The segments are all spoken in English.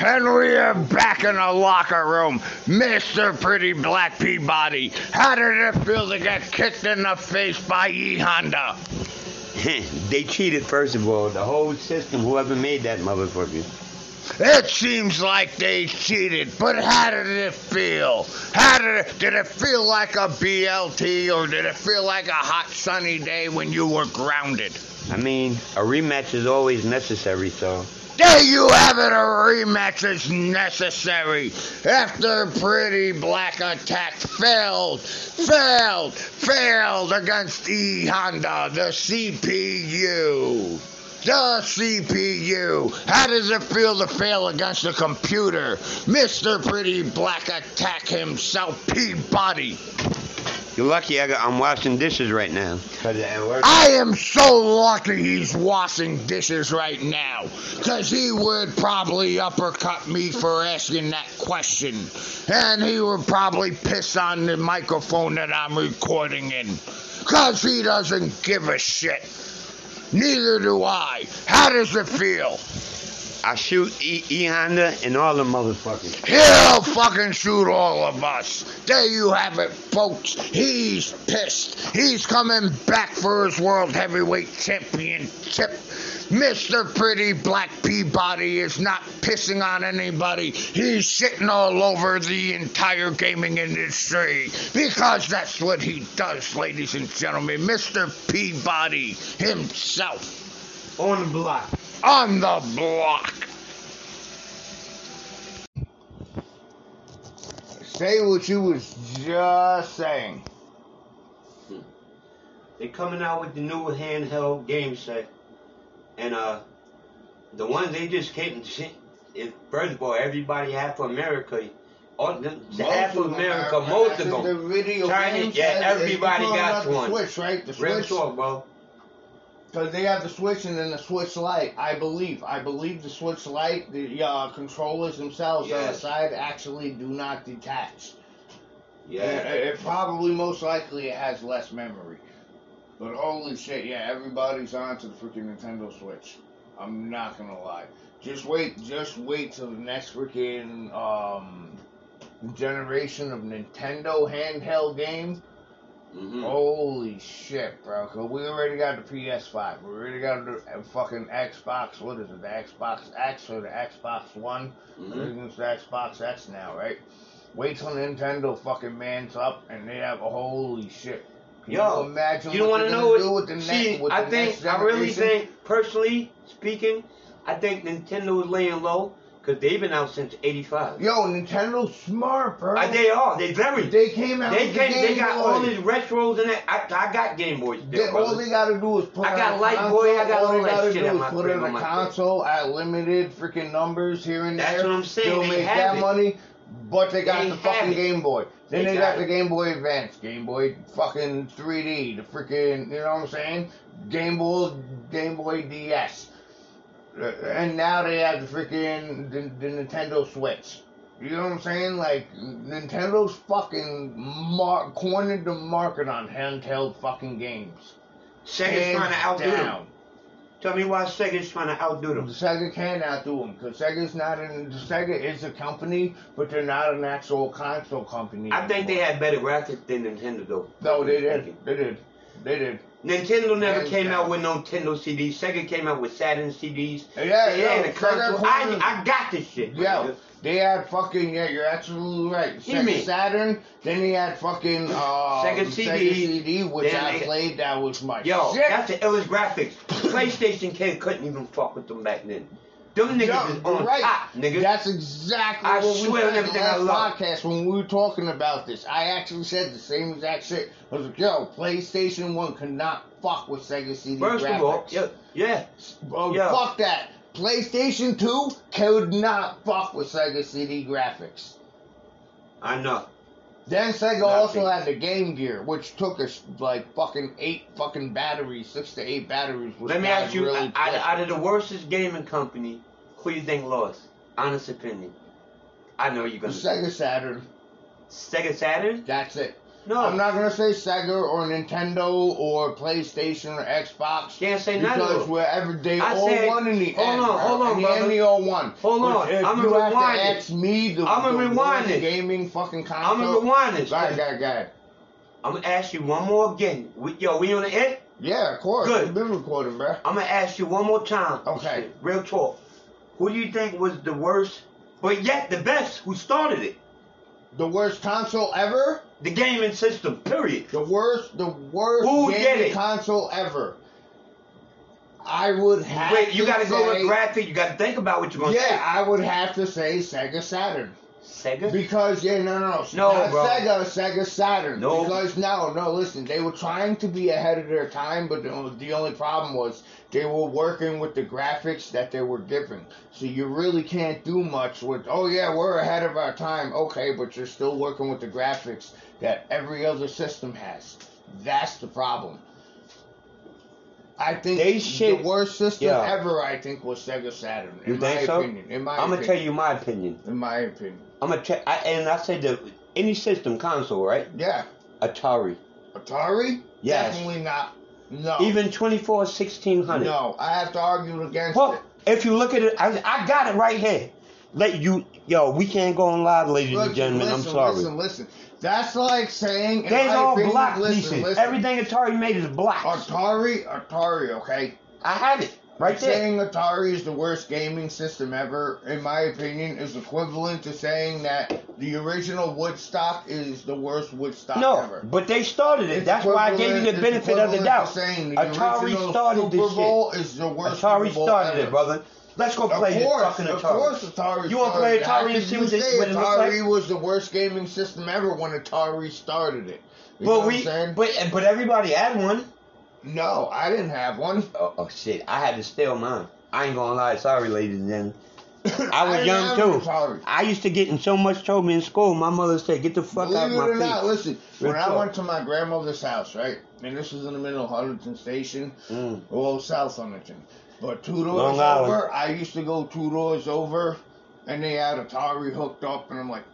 And we are back in the locker room. Mr. Pretty Black Peabody. How did it feel to get kicked in the face by E Honda? they cheated, first of all. The whole system, whoever made that motherfucker. It seems like they cheated, but how did it feel? How did it, did it feel like a BLT or did it feel like a hot sunny day when you were grounded? I mean, a rematch is always necessary, so. There you have it, a rematch is necessary. After Pretty Black Attack failed, failed, failed against E Honda, the CPU. The CPU. How does it feel to fail against a computer? Mr. Pretty Black Attack himself, Peabody. You're lucky I got, I'm washing dishes right now. I am so lucky he's washing dishes right now. Because he would probably uppercut me for asking that question. And he would probably piss on the microphone that I'm recording in. Because he doesn't give a shit. Neither do I. How does it feel? I shoot E, e Honda and all the motherfuckers. He'll fucking shoot all of us. There you have it, folks. He's pissed. He's coming back for his World Heavyweight Championship. Mr. Pretty Black Peabody is not pissing on anybody. He's shitting all over the entire gaming industry. Because that's what he does, ladies and gentlemen. Mr. Peabody himself. On the block on the block. Say what you was just saying. They're coming out with the new handheld game set, and uh, the ones they just came. If first of all, everybody half of America, all the, the half of America, America, most of them, the video China, yeah, everybody got one. The Switch, right? The Switch. Real talk, bro. Because they have the Switch and then the Switch Lite. I believe. I believe the Switch Lite, the uh, controllers themselves yes. on the side actually do not detach. Yeah. It, it, probably most likely it has less memory. But holy shit, yeah, everybody's on to the freaking Nintendo Switch. I'm not gonna lie. Just wait, just wait till the next freaking um, generation of Nintendo handheld game Mm-hmm. Holy shit, bro! Cause we already got the PS5. We already got the fucking Xbox. What is it? The Xbox X or the Xbox One? Mm-hmm. It's the Xbox X now, right? Wait till Nintendo fucking mans up and they have a holy shit. Can Yo, you imagine you don't want to know what? with the see, next, with I the think I really think, personally speaking, I think Nintendo is laying low because they've been out since '85. Yo, Nintendo's smart, bro. Uh, they are. They very. They came out. They came. The they got Boy. all these retros and that. I, I got Game Boys. Still, all they gotta do is put. I got Light console. Boy. I got all, all that shit. Do is put in a console at limited freaking numbers here and That's there. That's what I'm saying. Still they make that it. money. But they got they the fucking it. Game Boy. Then they, they got, got the Game Boy Advance, Game Boy fucking 3D, the freaking, you know what I'm saying? Game Boy, Game Boy DS Uh, and now they have the freaking the, the, Nintendo Switch. You know what I'm saying? Like Nintendo's fucking mar- cornered the market on handheld fucking games. Sega's Hands trying to outdo down. them. Tell me why Sega's trying to outdo them. Sega can't outdo them because Sega's not in. Sega is a company, but they're not an actual console company. I think they had better graphics than Nintendo though. No, they did. They did. They did. Nintendo never came out with no Nintendo CDs. Sega came out with Saturn CDs. Yeah, they had a console. I, I got this shit. Yeah. They had fucking yeah, you're absolutely right. Sega? Saturn, then he had fucking uh, Sega CD, Sega CD which I they, played. That was my yo. Shit. That's the illest graphics. PlayStation kid couldn't even fuck with them back then. Them niggas Yo, is on right. top, nigga. That's exactly I what we said in the last podcast when we were talking about this. I actually said the same exact shit. I was like, yo, PlayStation 1 could not fuck with Sega CD First graphics. of all, yeah, yeah. Fuck that. PlayStation 2 could not fuck with Sega CD graphics. I know. Then Sega also had the Game Gear, which took us like fucking eight fucking batteries, six to eight batteries. Let me ask you, really out, out, of the worstest gaming company, who you think lost? Honest opinion. I know you're gonna. Sega Saturn. Sega Saturn. That's it. No. I'm not gonna say Sega or Nintendo or PlayStation or Xbox. Can't say none Because wherever they I all said, won in the hold end. On, hold on, in brother. the end, they all won. Hold on. If I'm you gonna have rewind to it. ask me the, I'm gonna the rewind it. gaming fucking console. I'm gonna rewind this. Go ahead, go ahead, go ahead. I'm gonna ask you one more again. We, yo, we on the end? Yeah, of course. Good. We've been recording, bro. I'm gonna ask you one more time. Okay. Real talk. Who do you think was the worst, but yet the best? Who started it? The worst console ever? The gaming system. Period. The worst, the worst Who gaming it? console ever. I would have. Wait, you to gotta go say- with graphic. You gotta think about what you're gonna say. Yeah, I would have to say Sega Saturn. Sega. Because yeah, no, no, No, not bro. Sega, Sega Saturn. No. because no, no. Listen, they were trying to be ahead of their time, but the, the only problem was they were working with the graphics that they were given. So you really can't do much with. Oh yeah, we're ahead of our time. Okay, but you're still working with the graphics that every other system has. That's the problem. I think They the should- worst system Yeah. ever. I think was Sega Saturn. In You my think so? opinion. In my I'm gonna tell you my opinion. In my opinion. I'm gonna tell. And I said the any system console, right? Yeah. Atari. Atari? Yes. Definitely not. No. Even 24 1600. No, I have to argue against Well, it. if you look at it, I, I got it right here. Let you, yo, we can't go on live, ladies and gentlemen. listen, I'm sorry. Listen, listen. That's like saying. my all opinion, block listen, pieces. listen. Everything Atari made is blocks. Atari, Atari, okay? I have it right there. Saying Atari is the worst gaming system ever, in my opinion, is equivalent to saying that the original Woodstock is the worst Woodstock No, ever. but they started it. It's That's why I gave you the benefit of the doubt. Saying the Atari started Super this shit. Bowl is the worst Atari started ever. it, brother. Let's go Of play this course, fucking of Atari. course, Atari. You play started it. How Atari and see what they- say what Atari like? was the worst gaming system ever when Atari started it. You but we, but but everybody had one. No, I didn't have one. Oh, oh shit! I had to steal mine. I ain't gonna lie. Sorry, ladies and gentlemen. I was didn't young too. I used to get in so much trouble in school. My mother said, "Get the fuck out Believe of it or my not, face." listen. Real when I went to my grandmother's house, right, and this was in the middle of Huntington Station, Mm. South Huntington, but two doors over, I used to go two doors over, and they had Atari hooked up, and I'm like,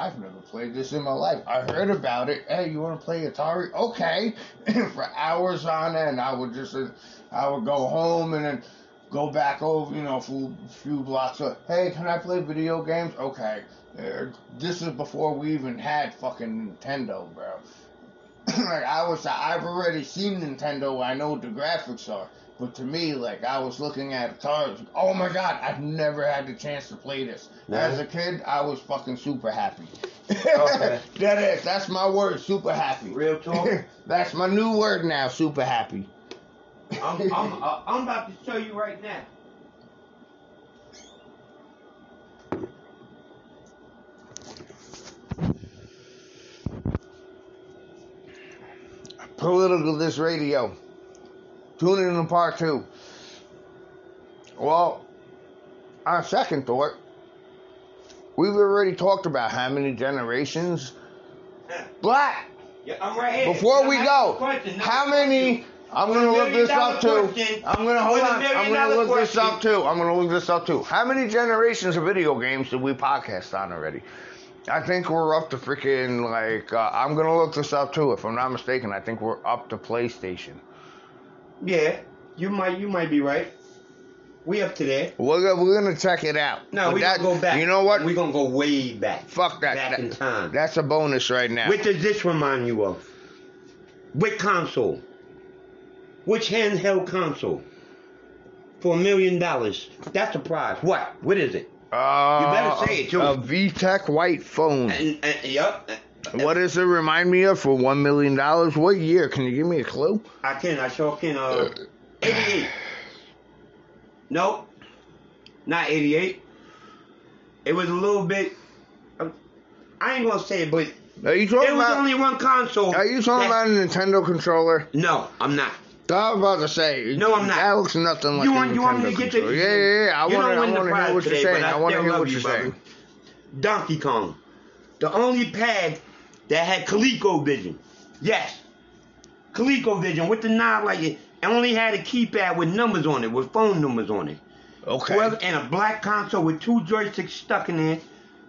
I've never played this in my life. I heard about it. Hey, you want to play Atari? Okay. For hours on end, I would just, I would go home and then go back over, you know, a few, few blocks. Up. Hey, can I play video games? Okay. Uh, this is before we even had fucking Nintendo, bro. like I was, I've already seen Nintendo. I know what the graphics are. But to me, like I was looking at Atari, I was like, oh my god, I've never had the chance to play this. No. As a kid, I was fucking super happy. Okay. that is, that's my word, super happy. Real talk. that's my new word now, super happy. I'm, I'm, uh, I'm about to show you right now. Political this radio. Tune in to part two. Well, on second thought, we've already talked about how many generations. Black. Yeah, I'm right here. Before Now, we go, the question. Now, how many? I'm gonna look this up too. I'm gonna hold on. I'm gonna look this up too. I'm gonna look this up too. How many generations of video games did we podcast on already? I think we're up to freaking like. Uh, I'm gonna look this up too. If I'm not mistaken, I think we're up to PlayStation. Yeah, you might, you might be right. We up to there. We're gonna, we're gonna check it out. No, But we that- gonna go back. You know what? We're gonna go way back. Fuck that. Back That- in time. That's a bonus right now. What does this remind you of? Which console? Which handheld console? For a million dollars. That's a prize. What? What is it? uh, You better say it, too. A VTech white phone. And, and, yep. What does it remind me of for one million dollars? What year? Can you give me a clue? I can. I sure can. Uh, 88. Nope. Not 88. It was a little bit. um, I ain't gonna say it, but Are you it was about? only one console. are you talking that- about a Nintendo controller? No, I'm not. I was about to say. No, I'm not. That looks nothing like You a want- you want me Nintendo to get the- Yeah, yeah, yeah. I want to. win the prize hear what you're saying. I I want to hear what you, you're brother. saying. Donkey Kong. The only pad that had ColecoVision. Yes. ColecoVision with the knob like it. And only had a keypad with numbers on it, with phone numbers on it. Okay. Whoever, and a black console with two joysticks stuck in there.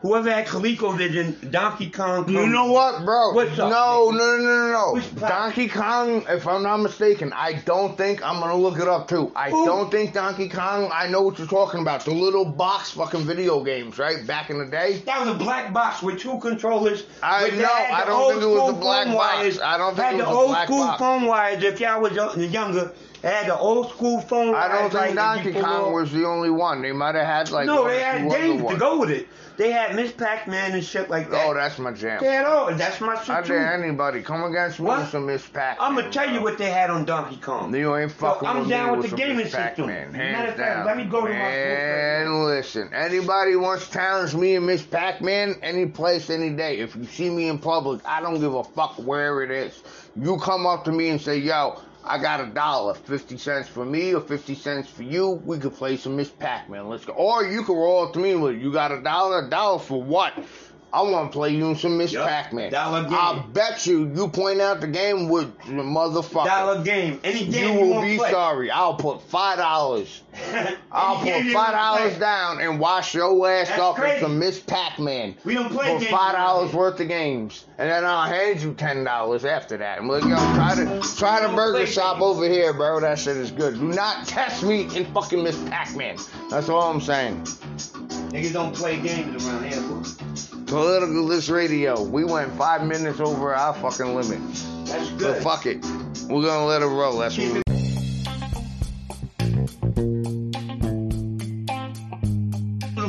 Whoever had Coleco did in Donkey Kong. You know what, bro? What's up? No, no, no, no, no. Donkey Kong, if I'm not mistaken, I don't think I'm gonna look it up too. I Ooh. don't think Donkey Kong. I know what you're talking about. The little box fucking video games, right? Back in the day. That was a black box with two controllers. I know. I don't think it was a black box. Wires. I don't think had it was the old black school box. phone wires. If y'all was younger, had the old school phone. I don't think like Donkey Kong was the only one. They might have had like no, they had games to go with it. They had Miss Pac-Man and shit like that. Oh, that's my jam. They had all. That's my shit I too. dare anybody come against me with some Miss Pac-Man. I'm gonna tell you what they had on Donkey Kong. You ain't fucking so, I'm with down with the gaming system. Hands down. Let me go to my. And listen, anybody wants to challenge me and Miss Pac-Man any place, any day. If you see me in public, I don't give a fuck where it is. You come up to me and say, "Yo." I got a dollar, 50 cents for me or 50 cents for you. We could play some Miss Pac-Man. Let's go. Or you could roll up to me with, you got a dollar? A dollar for what? I want to play you some Miss yep. Pac-Man. Dollar game. I bet you, you point out the game with the motherfucker. Dollar game. Any game you, you will be play. sorry. I'll put five dollars. I'll put five dollars down and wash your ass That's up crazy. into Miss Pac-Man. We don't play for five dollars worth of games, and then I'll hand you ten dollars after that. I'm like, yo, try to try the burger shop games. over here, bro. That shit is good. Do not test me in fucking Miss Pac-Man. That's all I'm saying. Niggas don't play games around here. Political This Radio. We went five minutes over our fucking limit. That's good. But fuck it. We're gonna let it roll. That's what we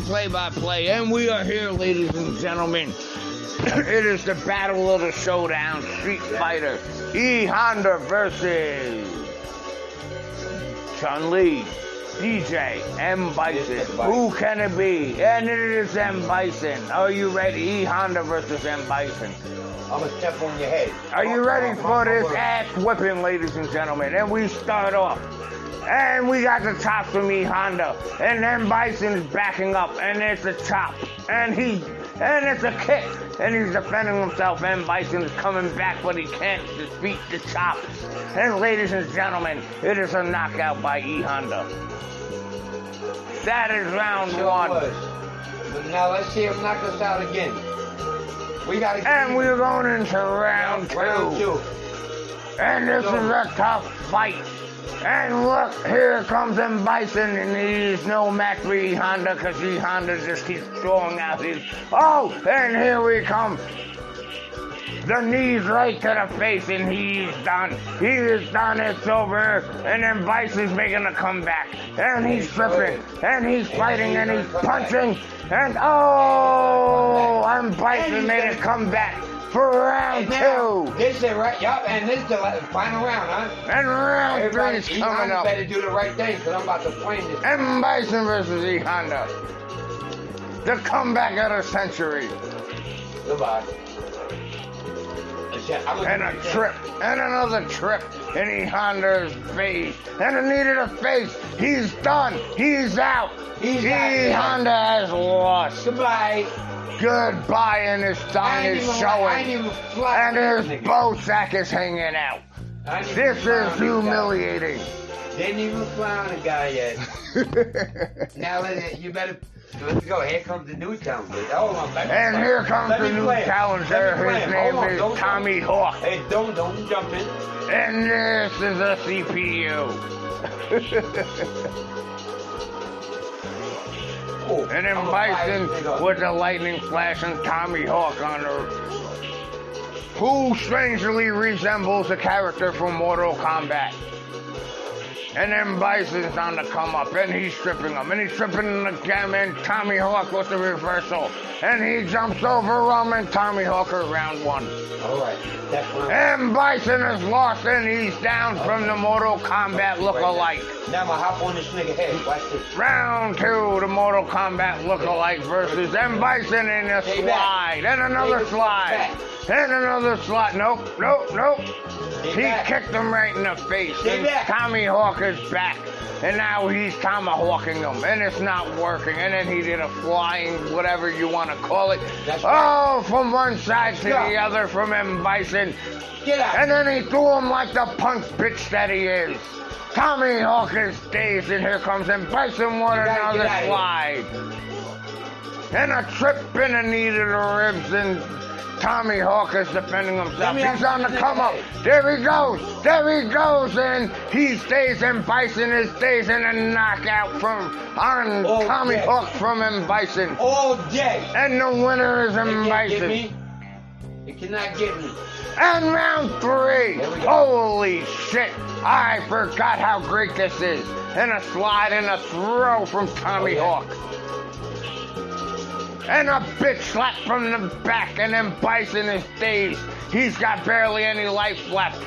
play by play, and we are here, ladies and gentlemen. it is the battle of the showdown, Street Fighter, E Honda versus Chun Li. DJ M Bison. Who can it be? And it is M Bison. Are you ready? E Honda versus M Bison. I'm gonna step on your head. Are you ready for this ass whipping, ladies and gentlemen? And we start off. And we got the top from E Honda. And M Bison's backing up. And it's a chop. And he and it's a kick. And he's defending himself. And Bison is coming back, but he can't defeat the chop. And ladies and gentlemen, it is a knockout by E Honda. That is round sure one. Was. But now let's see him knock us out again. We got to. And we're going into round two. Round two. And this so, is a tough fight. And look, here comes M Bison, and he's no match for E Honda because E Honda just keeps throwing out his. Oh, and here we come. The knees right to the face, and he's done. He is done. It's over. And then Bison's making a comeback. And he's tripping. And he's fighting. And he's punching. And oh, and Bison made a comeback for round now, two. This is right, yup, and this is the final round, huh? And round Everybody, three is coming E up. better do the right thing, because I'm about to flame this. M Bison versus E Honda. The comeback of the century. Goodbye. And a trip, and another trip in E Honda's face, and a knee to the face. He's done. He's out. He's E. Honda has lost. Goodbye. Goodbye, and his tongue is showing, and his bow sack is hanging out. This is humiliating. Didn't even fly on the guy yet. now you better let's go. Here comes the new challenger. Hold on, let And play. here comes Let the new play challenger. Let me play His name on, is don't- Tommy Hawk. Hey, don't don't jump in. And this is a CPU. Oh, And then I'm gonna fire this Bison with the lightning flash and Tommy Hawk on her. Who strangely resembles a character from Mortal Kombat. And then Bison's on the come up, and he's tripping him, and he's tripping him again, and Tommy Hawk with the reversal. And he jumps over him, and Tommy Hawker round one. All right, that's one. And Bison is lost, and he's down from the Mortal Kombat look-alike. Now I'm gonna hop on this nigga head. Watch this. Round two, the Mortal Kombat look-alike versus M. Bison in a slide, and another slide. And another slot. Nope, nope, nope. He kicked him right in the face. And back. Tommy Hawk is back. And now he's tomahawking him, and it's not working. And then he did a flying, whatever you want to call it. That's oh, right. oh, from one side to the other from M. Bison. Get out. And then he threw him like the punk bitch that he is. Tommy Hawk is dazed, and here comes M. Bison gotta another slide. And a trip in the knee to the ribs and Tommy Hawk is defending himself. He's on the come up. There he goes. There he goes. And he stays in Bison is stays in a knockout from on All Tommy day. Hawk from M. Bison. All day. And the winner is M. Bison. It cannot get me. And round three. Holy shit. I forgot how great this is. And a slide and a throw from Tommy oh, yeah. Hawk and a bitch slap from the back and then Bison is dazed. He's got barely any life left.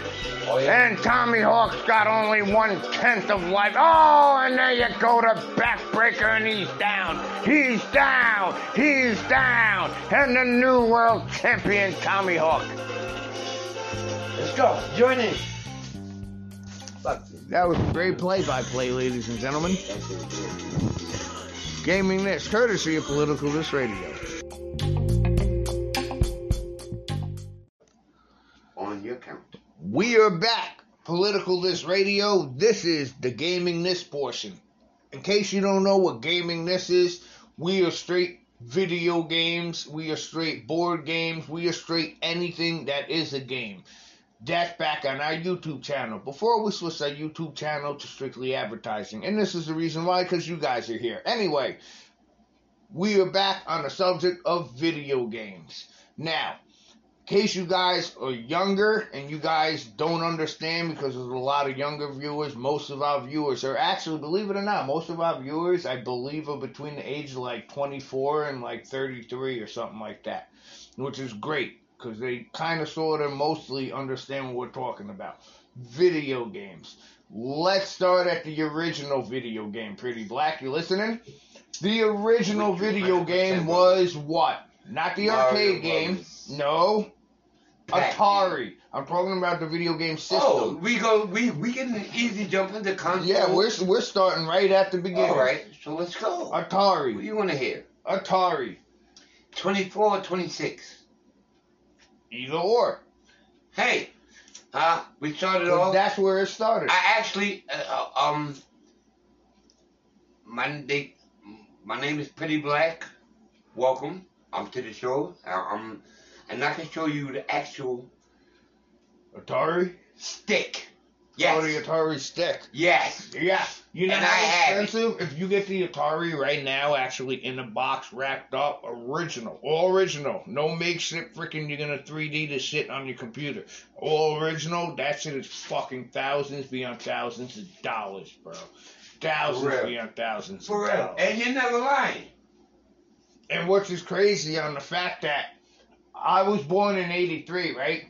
Oh, yeah. And Tommy Hawk's got only one tenth of life. Oh, and there you go, to backbreaker, and he's down. He's down. He's down. And the new world champion, Tommy Hawk. Let's go. Join in. That was a great play-by-play, ladies and gentlemen. Gaming This, courtesy of Political This Radio. On your count. We are back. Political This Radio. This is the Gaming This portion. In case you don't know what Gaming This is, we are straight video games, we are straight board games, we are straight anything that is a game. That's back on our YouTube channel. Before we switch our YouTube channel to strictly advertising. And this is the reason why, because you guys are here. Anyway, we are back on the subject of video games. Now, in case you guys are younger and you guys don't understand because there's a lot of younger viewers, most of our viewers are actually, believe it or not, most of our viewers, I believe, are between the age of like 24 and like 33 or something like that, which is great because they kind of sort of mostly understand what we're talking about. Video games. Let's start at the original video game. Pretty Black, you listening? The original video game was what? Not the arcade game. No. Atari. I'm talking about the video game oh, system. Oh, we go. We we get an easy jump into console. Yeah, we're we're starting right at the beginning. All right, so let's go. Atari. What do you want to hear? Atari. 24 or 26. Either or. Hey, uh, we started off. That's where it started. I actually, uh, uh um, my they, my name is Pretty Black. Welcome. I'm to the show. I'm, and I can show you the actual Atari stick. Yes. The Atari stick. Yes. Yeah. You know and how expensive? If you get the Atari right now, actually in a box wrapped up, original, all original, no makeshift freaking you're gonna 3D to sit on your computer. All original, that shit is fucking thousands beyond thousands of dollars, bro. Thousands beyond thousands. For real. Dollars. And you're never lying. And what's is crazy on the fact that I was born in '83, right?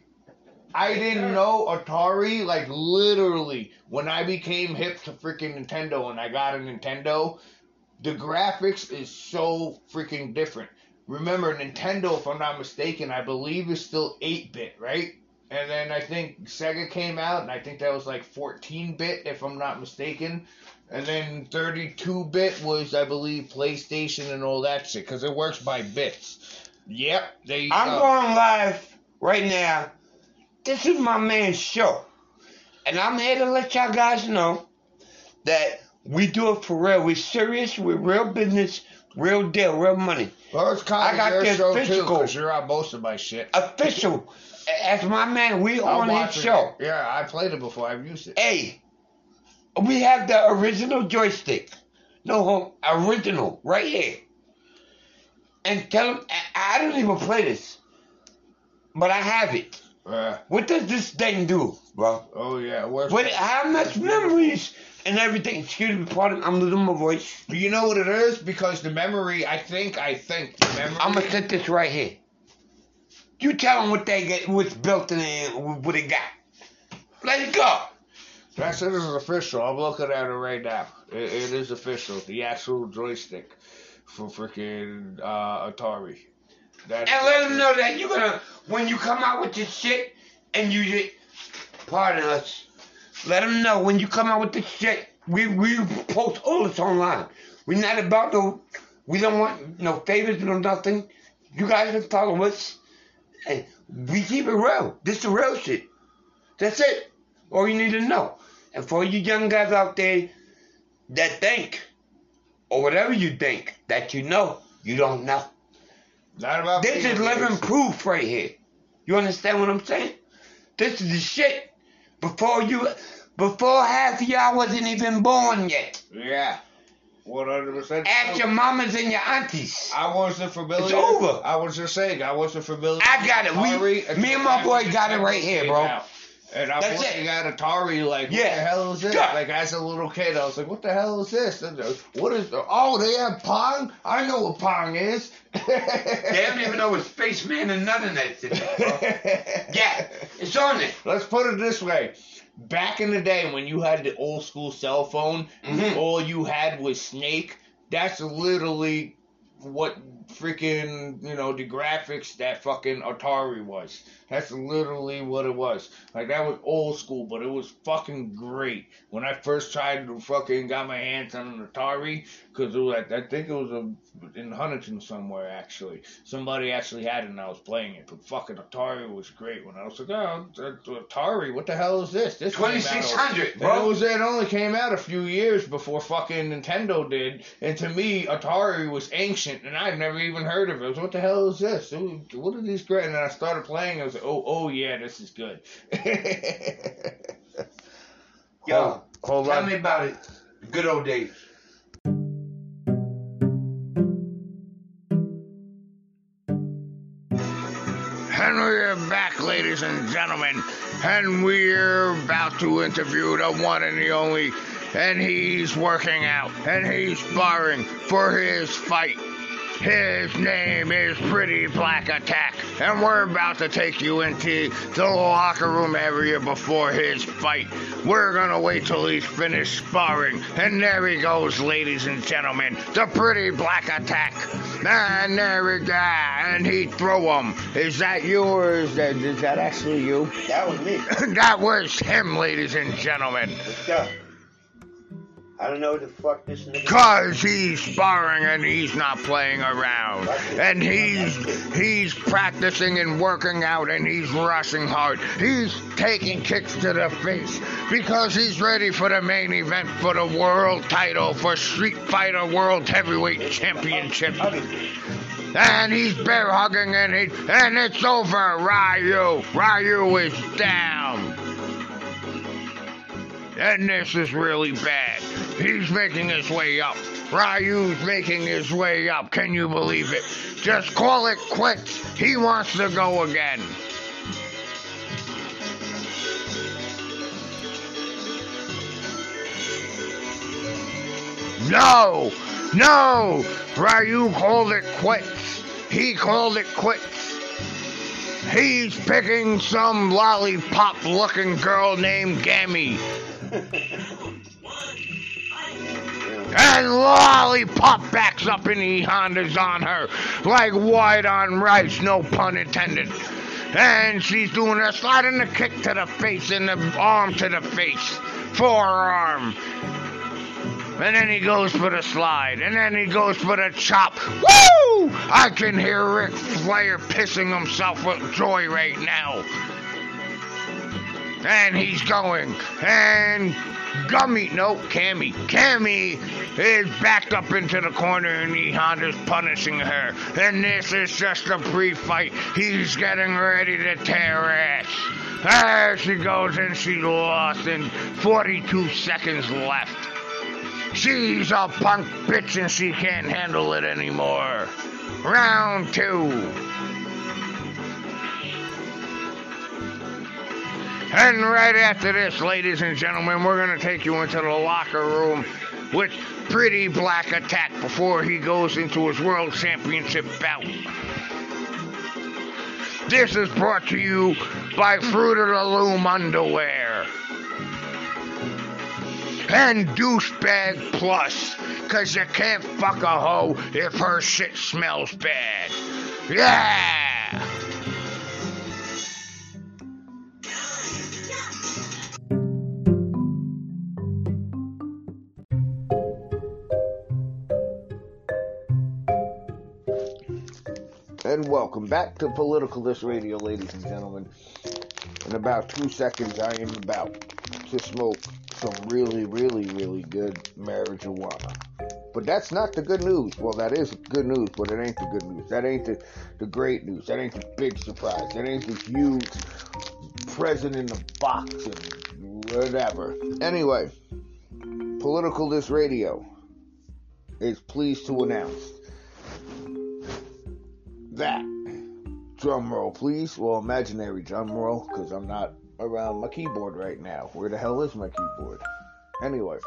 I didn't know Atari, like literally, when I became hip to freaking Nintendo and I got a Nintendo, the graphics is so freaking different. Remember, Nintendo, if I'm not mistaken, I believe is still 8 bit, right? And then I think Sega came out, and I think that was like 14 bit, if I'm not mistaken. And then 32 bit was, I believe, PlayStation and all that shit, because it works by bits. Yep, they. I'm uh, going live right now this is my man's show. And I'm here to let y'all guys know that we do it for real. We're serious. We're real business, real deal, real money. Well, it's kind I got show physical, too, you're on most of my shit. Official. As my man, we on his show. It. Yeah, I played it before. I've used it. Hey, we have the original joystick. No, original, right here. And tell him, I don't even play this, but I have it. Uh, what does this thing do, bro? Oh yeah, what? How much memories and everything? Excuse me, pardon, I'm losing my voice. But you know what it is? Because the memory, I think, I think the memory. I'm gonna set this right here. You tell them what they get, what's built in it, what they got. Let it go. That's it, it is official. I'm looking at it right now. it, it is official. The actual joystick for freaking uh, Atari. That's and let them know that you're gonna when you come out with this shit and you just pardon us. Let them know when you come out with this shit. We we post all this online. We're not about no. We don't want no favors, no nothing. You guys can follow us. And we keep it real. This is real shit. That's it. All you need to know. And for you young guys out there that think, or whatever you think, that you know, you don't know. Not about This is living proof right here. You understand what I'm saying? This is the shit. Before you, before half of y'all wasn't even born yet. Yeah. One hundred percent. Ask your mamas and your aunties. I wasn't familiar. It's over. I was just saying I wasn't familiar. I got it. We, me and my boy got it right here, bro. And I'm That's looking it. at Atari like, what yeah. the hell is this? Yeah. Like as a little kid, I was like, what the hell is this? And, uh, what is? The, oh, they have Pong. I know what Pong is. they don't even know what Spaceman and none of that shit. yeah, it's on it. Let's put it this way back in the day when you had the old school cell phone, mm-hmm. all you had was Snake. That's literally what freaking you know the graphics that fucking Atari was. That's literally what it was. Like that was old school, but it was fucking great. When I first tried to fucking got my hands on an Atari, because it was I think it was a, in Huntington somewhere actually. Somebody actually had it and I was playing it. But fucking Atari was great. When I was like, oh, Atari, what the hell is this? This twenty six hundred, bro. It was it only came out a few years before fucking Nintendo did, and to me Atari was ancient, and I'd never even heard of it. was, what the hell is this? What are these great? And then I started playing. I was like, oh, oh yeah, this is good. Yo, hold, hold tell on. me about it. Good old days. Ladies and gentlemen, and we're about to interview the one and the only, and he's working out, and he's sparring for his fight his name is Pretty Black Attack, and we're about to take you into the locker room area before his fight. We're gonna wait till he's finished sparring, and there he goes, ladies and gentlemen, the Pretty Black Attack. And there he go, and he throw him. Is that yours? is that, is that actually you? That was me. that was him, ladies and gentlemen. I don't know what the fuck this nigga. Cause he's sparring and he's not playing around, and he's he's practicing and working out and he's rushing hard. He's taking kicks to the face because he's ready for the main event for the world title for Street Fighter World Heavyweight Championship. And he's bear hugging and he and it's over. Ryu, Ryu is down. And this is really bad. He's making his way up. Ryu's making his way up. Can you believe it? Just call it quits. He wants to go again. No! No! Ryu called it quits. He called it quits. He's picking some lollipop looking girl named Gammy. and Lollipop backs up in the Honda's on her like white on rice, no pun intended. And she's doing a slide and a kick to the face and the arm to the face. Forearm. And then he goes for the slide. And then he goes for the chop. Woo! I can hear Ric Flair pissing himself with joy right now. And he's going. And Gummy, no, Cammy. Cammy is backed up into the corner and Honda's punishing her. And this is just a pre-fight. He's getting ready to tear ass. There she goes and she lost in 42 seconds left. She's a punk bitch and she can't handle it anymore. Round two. And right after this, ladies and gentlemen, we're going to take you into the locker room with Pretty Black Attack before he goes into his World Championship bout. This is brought to you by Fruit of the Loom Underwear. And Douchebag Plus, because you can't fuck a hoe if her shit smells bad. Yeah! Welcome back to Political This Radio, ladies and gentlemen. In about two seconds, I am about to smoke some really, really, really good marijuana. But that's not the good news. Well, that is good news, but it ain't the good news. That ain't the, the great news. That ain't the big surprise. That ain't the huge present in the box and whatever. Anyway, Political This Radio is pleased to announce that drum roll, please. Well, imaginary drum roll, because I'm not around my keyboard right now. Where the hell is my keyboard? Anyway,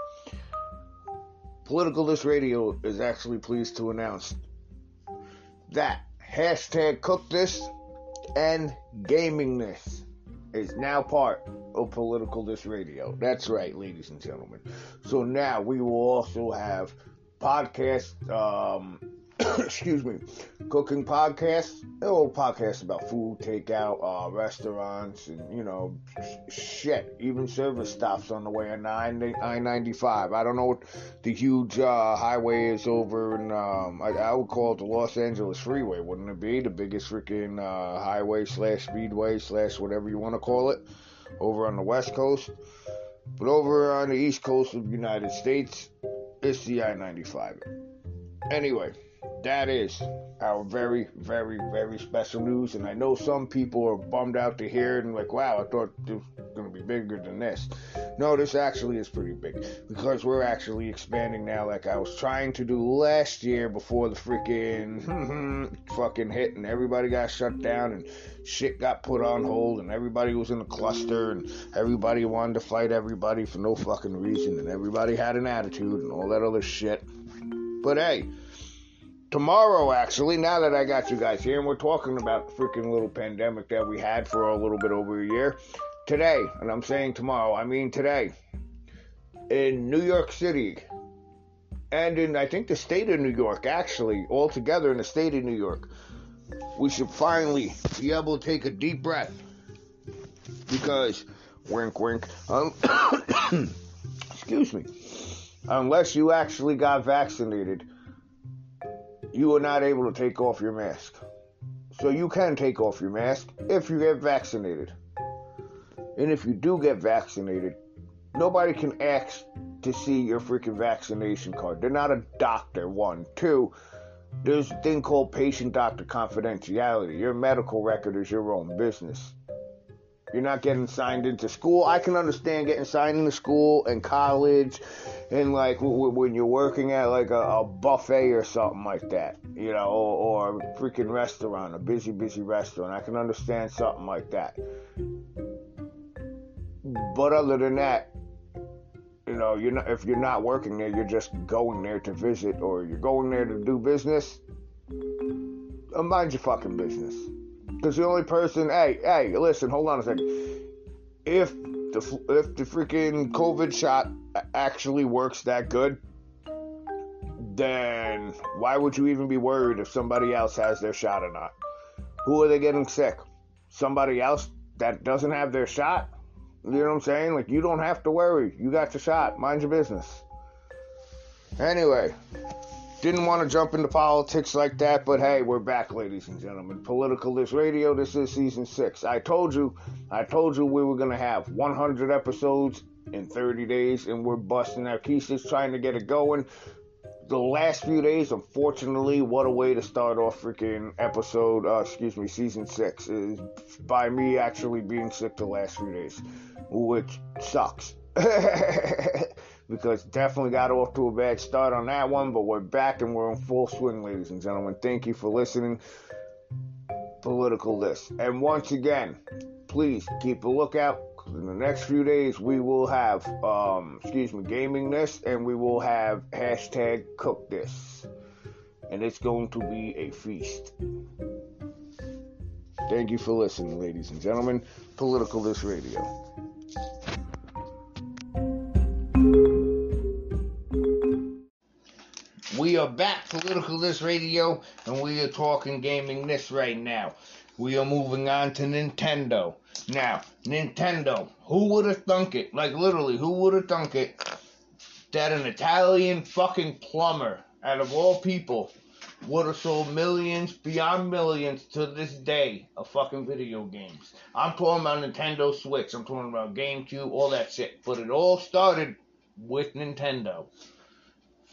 Political This Radio is actually pleased to announce that hashtag cook this and gaming this is now part of Political This Radio. That's right, ladies and gentlemen. So now we will also have podcast um, excuse me, cooking podcasts. Little podcasts about food, takeout, uh, restaurants, and you know, shit. Even service stops on the way on I ninety five. I don't know what the huge uh, highway is over in. Um, I, I, would call it the Los Angeles Freeway, wouldn't it be the biggest freaking uh, highway slash speedway slash whatever you want to call it over on the West Coast. But over on the East Coast of the United States, it's the I ninety five. Anyway that is our very, very, very special news. And I know some people are bummed out to hear it and like, wow, I thought this was going to be bigger than this. No, this actually is pretty big because we're actually expanding now, like I was trying to do last year before the freaking fucking hit and everybody got shut down and shit got put on hold and everybody was in a cluster and everybody wanted to fight everybody for no fucking reason and everybody had an attitude and all that other shit. But hey, tomorrow, actually, now that I got you guys here, and we're talking about the freaking little pandemic that we had for a little bit over a year, today, and I'm saying tomorrow, I mean today, in New York City, and in, I think, the state of New York, actually, all together in the state of New York, we should finally be able to take a deep breath. Because, wink, wink, um, excuse me, unless you actually got vaccinated, you are not able to take off your mask. So you can take off your mask if you get vaccinated. And if you do get vaccinated, nobody can ask to see your freaking vaccination card. They're not a doctor, one. Two, there's a thing called patient doctor confidentiality. Your medical record is your own business. You're not getting signed into school. I can understand getting signed into school and college and like when you're working at like a, a buffet or something like that, you know, or, or, a freaking restaurant, a busy, busy restaurant. I can understand something like that. But other than that, you know, you're not, if you're not working there, you're just going there to visit or you're going there to do business. Uh, mind your fucking business. Because the only person, hey, hey, listen, hold on a second. If the if the freaking COVID shot actually works that good, then why would you even be worried if somebody else has their shot or not? Who are they getting sick? Somebody else that doesn't have their shot? You know what I'm saying? Like you don't have to worry. You got your shot. Mind your business. Anyway, didn't want to jump into politics like that, but hey, we're back, ladies and gentlemen. Political This Radio, this is season six. I told you, I told you we were going to have 100 episodes in 30 days, and we're busting our pieces trying to get it going. The last few days, unfortunately, what a way to start off freaking episode, uh, excuse me, season six, is by me actually being sick the last few days, which sucks. because definitely got off to a bad start on that one, but we're back and we're in full swing, ladies and gentlemen. Thank you for listening. Political this. And once again, please keep a lookout. In the next few days, we will have, um, excuse me, gaming this, and we will have hashtag cook this. And it's going to be a feast. Thank you for listening, ladies and gentlemen. Political This Radio. We are back, Political This Radio, and we are talking gaming this right now. We are moving on to Nintendo. Now, Nintendo, who would have thunk it? Like, literally, who would have thunk it that an Italian fucking plumber, out of all people, would have sold millions, beyond millions to this day of fucking video games. I'm talking about Nintendo Switch, I'm talking about GameCube, all that shit. But it all started with Nintendo.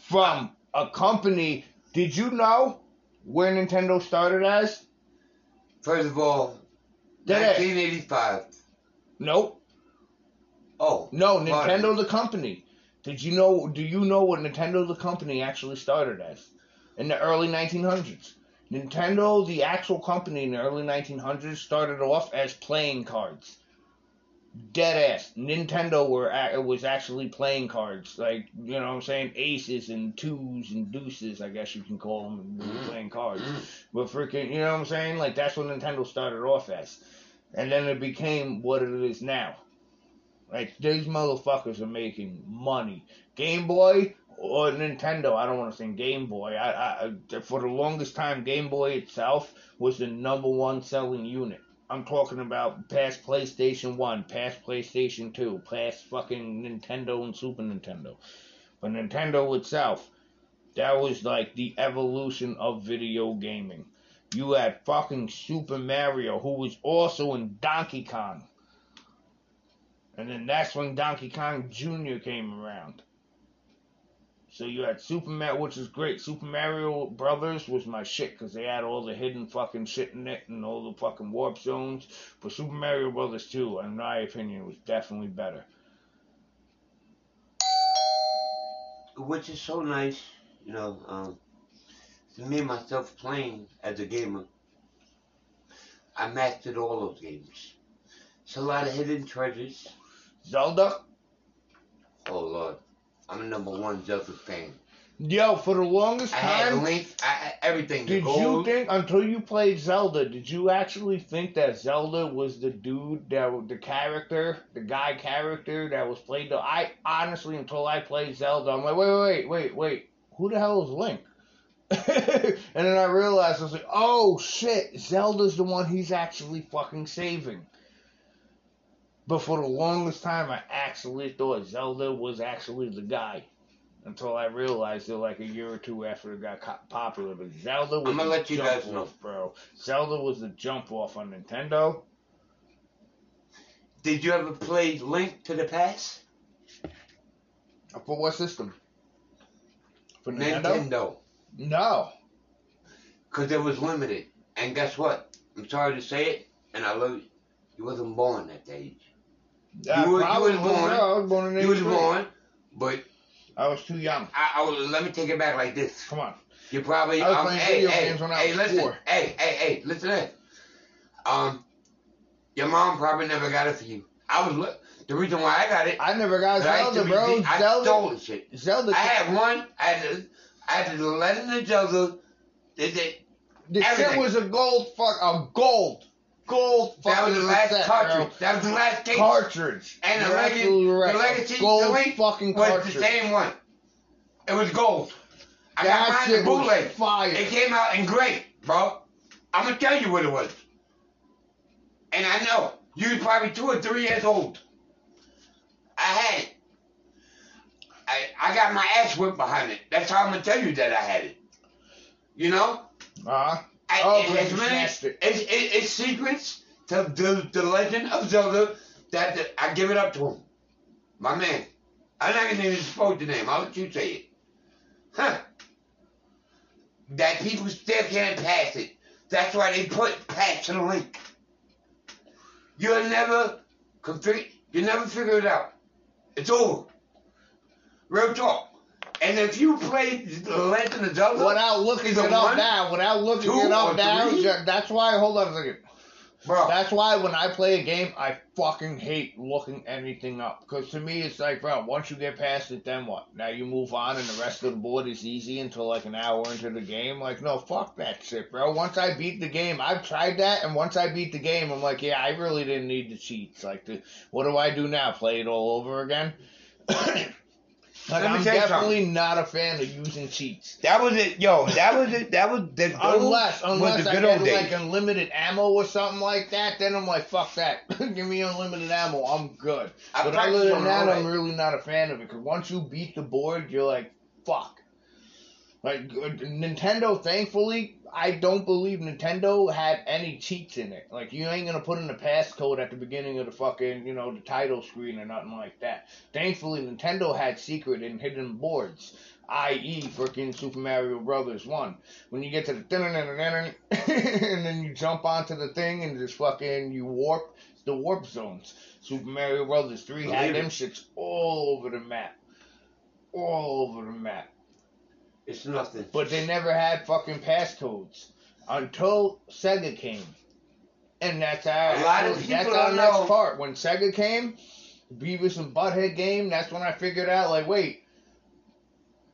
From a company. Did you know where Nintendo started as? First of all, Did 1985. It? Nope. Oh. No, Nintendo the company. Did you know? Do you know what Nintendo the company actually started as? In the early 1900s. Nintendo, the actual company in the early 1900s, started off as playing cards dead ass. Nintendo were it was actually playing cards, like you know what I'm saying, aces and twos and deuces, I guess you can call them mm-hmm. playing cards. Mm-hmm. But freaking, you know what I'm saying? Like that's what Nintendo started off as, and then it became what it is now. Like these motherfuckers are making money. Game Boy or Nintendo, I don't want to say Game Boy. I, I for the longest time, Game Boy itself was the number one selling unit. I'm talking about past PlayStation 1, past PlayStation 2, past fucking Nintendo and Super Nintendo. But Nintendo itself, that was like the evolution of video gaming. You had fucking Super Mario, who was also in Donkey Kong. And then that's when Donkey Kong Jr. came around. So you had Super Mario, which is great. Super Mario Brothers was my shit because they had all the hidden fucking shit in it and all the fucking warp zones. But Super Mario Brothers 2, in my opinion, was definitely better. Which is so nice, you know, um, to me myself playing as a gamer. I mastered all those games. It's a lot of hidden treasures. Zelda? Oh Lord. I'm a number one Zelda fan. Yo, for the longest time, I had Link, I, everything. Did you think until you played Zelda? Did you actually think that Zelda was the dude that the character, the guy character that was played? The I honestly, until I played Zelda, I'm like, wait, wait, wait, wait, who the hell is Link? and then I realized I was like, oh shit, Zelda's the one he's actually fucking saving. But for the longest time, I actually thought Zelda was actually the guy. Until I realized it like a year or two after it got popular. But Zelda was I'm gonna let you guys know, bro. Zelda was the jump off on Nintendo. Did you ever play Link to the Past? For what system? For Nintendo? Nintendo. No. Because it was limited. And guess what? I'm sorry to say it, and I love you. You wasn't born at that age. Uh, you, were, you was born. I was born You was born, but I was too young. I, I was, let me take it back like this. Come on. You probably I was um, playing hey, video hey, games when I hey, was listen, four. Hey, hey, hey, listen to this. Um, your mom probably never got it for you. I was look. The reason why I got it. I never got Zelda, bro. I Zelda. stole the shit. Zelda. I had one. I had the, I had the Legend of Zelda. Did it? The shit was a gold fuck a gold gold That was the last set, cartridge. Bro. That was the last case. Cartridge. And the, legacy, right. the legacy gold link fucking was cartridge. the same one. It was gold. I that got mine in bootleg. Fire. It came out in gray, bro. I'm gonna tell you what it was. And I know you was probably two or three years old. I had it. I I got my ass whipped behind it. That's how I'm gonna tell you that I had it. You know? Uh huh. I, oh, it, it's, really, it's, it, it's secrets to the, the legend of Zelda that, I give it up to him. My man. I'm not going to even spoke the name. I'll let you say it. Huh. That people still can't pass it. That's why they put patch in the link. You'll never configure, you never figure it out. It's over. Real talk. And if you play The Legend of Zelda without looking it up now, without looking it up now, that's why. Hold on a second. Bro. That's why when I play a game, I fucking hate looking anything up. Because to me, it's like, bro, once you get past it, then what? Now you move on and the rest of the board is easy until like an hour into the game. Like, no, fuck that shit, bro. Once I beat the game, I've tried that, and once I beat the game, I'm like, yeah, I really didn't need the cheats. Like, the, what do I do now? Play it all over again? Like I'm definitely something. not a fan of using cheats. That was it, yo. That was it. That was the unless unless I get like unlimited ammo or something like that. Then I'm like, fuck that. Give me unlimited ammo. I'm good. I but other than that, I'm really not a fan of it. Because once you beat the board, you're like, fuck. Like Nintendo, thankfully, I don't believe Nintendo had any cheats in it. Like you ain't gonna put in a passcode at the beginning of the fucking, you know, the title screen or nothing like that. Thankfully, Nintendo had secret and hidden boards. i.e., freaking Super Mario Brothers 1. When you get to the and then you jump onto the thing and just fucking you warp the warp zones. Super Mario Brothers 3 had them shits all over the map. All over the map. It's nothing. But they never had fucking passcodes until Sega came. And that's our a lot of that's our next part. When Sega came, Beavis and Butthead game, that's when I figured out like, wait,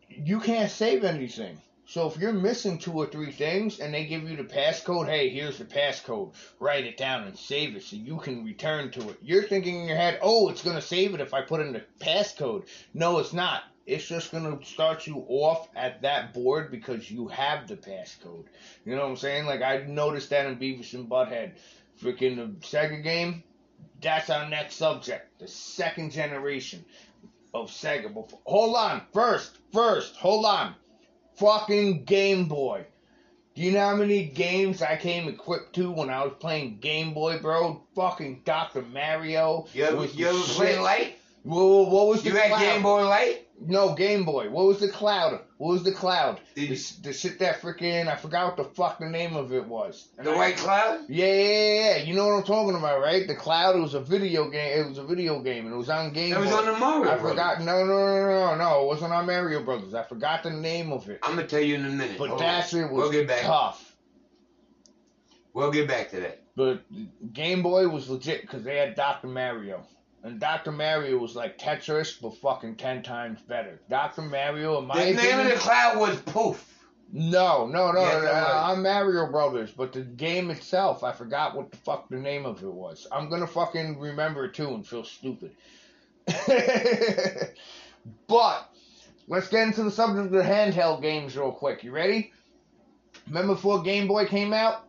you can't save anything. So if you're missing two or three things and they give you the passcode, hey, here's the passcode. Write it down and save it so you can return to it. You're thinking in your head, oh, it's going to save it if I put in the passcode. No, it's not. It's just going to start you off at that board because you have the passcode. You know what I'm saying? Like I noticed that in Beavis and Butthead. Freaking the Sega game, that's our next subject. The second generation of Sega. Before, hold on. First, first, hold on. Fucking Game Boy. Do you know how many games I came equipped to when I was playing Game Boy, bro? Fucking Dr. Mario. You ever, you ever Light? What, what was the You had Game Boy Light? No, Game Boy. What was the cloud? What was the cloud? Did the, the shit that freaking I forgot what the fuck the name of it was. And the I, white cloud? Yeah, yeah, yeah. You know what I'm talking about, right? The cloud. It was a video game. It was a video game, and it was on Game. It was on the Mario. I forgot. No, no, no, no, no. It wasn't on Mario Brothers. I forgot the name of it. I'm gonna tell you in a minute. But Hold that shit was we'll get back. tough. We'll get back to that. But Game Boy was legit because they had Dr. Mario. And Dr. Mario was like Tetris, but fucking ten times better. Dr. Mario, in my the opinion, name of the cloud was Poof. No, no, no. Yeah, uh, I'm Mario Brothers, but the game itself, I forgot what the fuck the name of it was. I'm gonna fucking remember it too and feel stupid. but let's get into the subject of the handheld games real quick. You ready? Remember before Game Boy came out?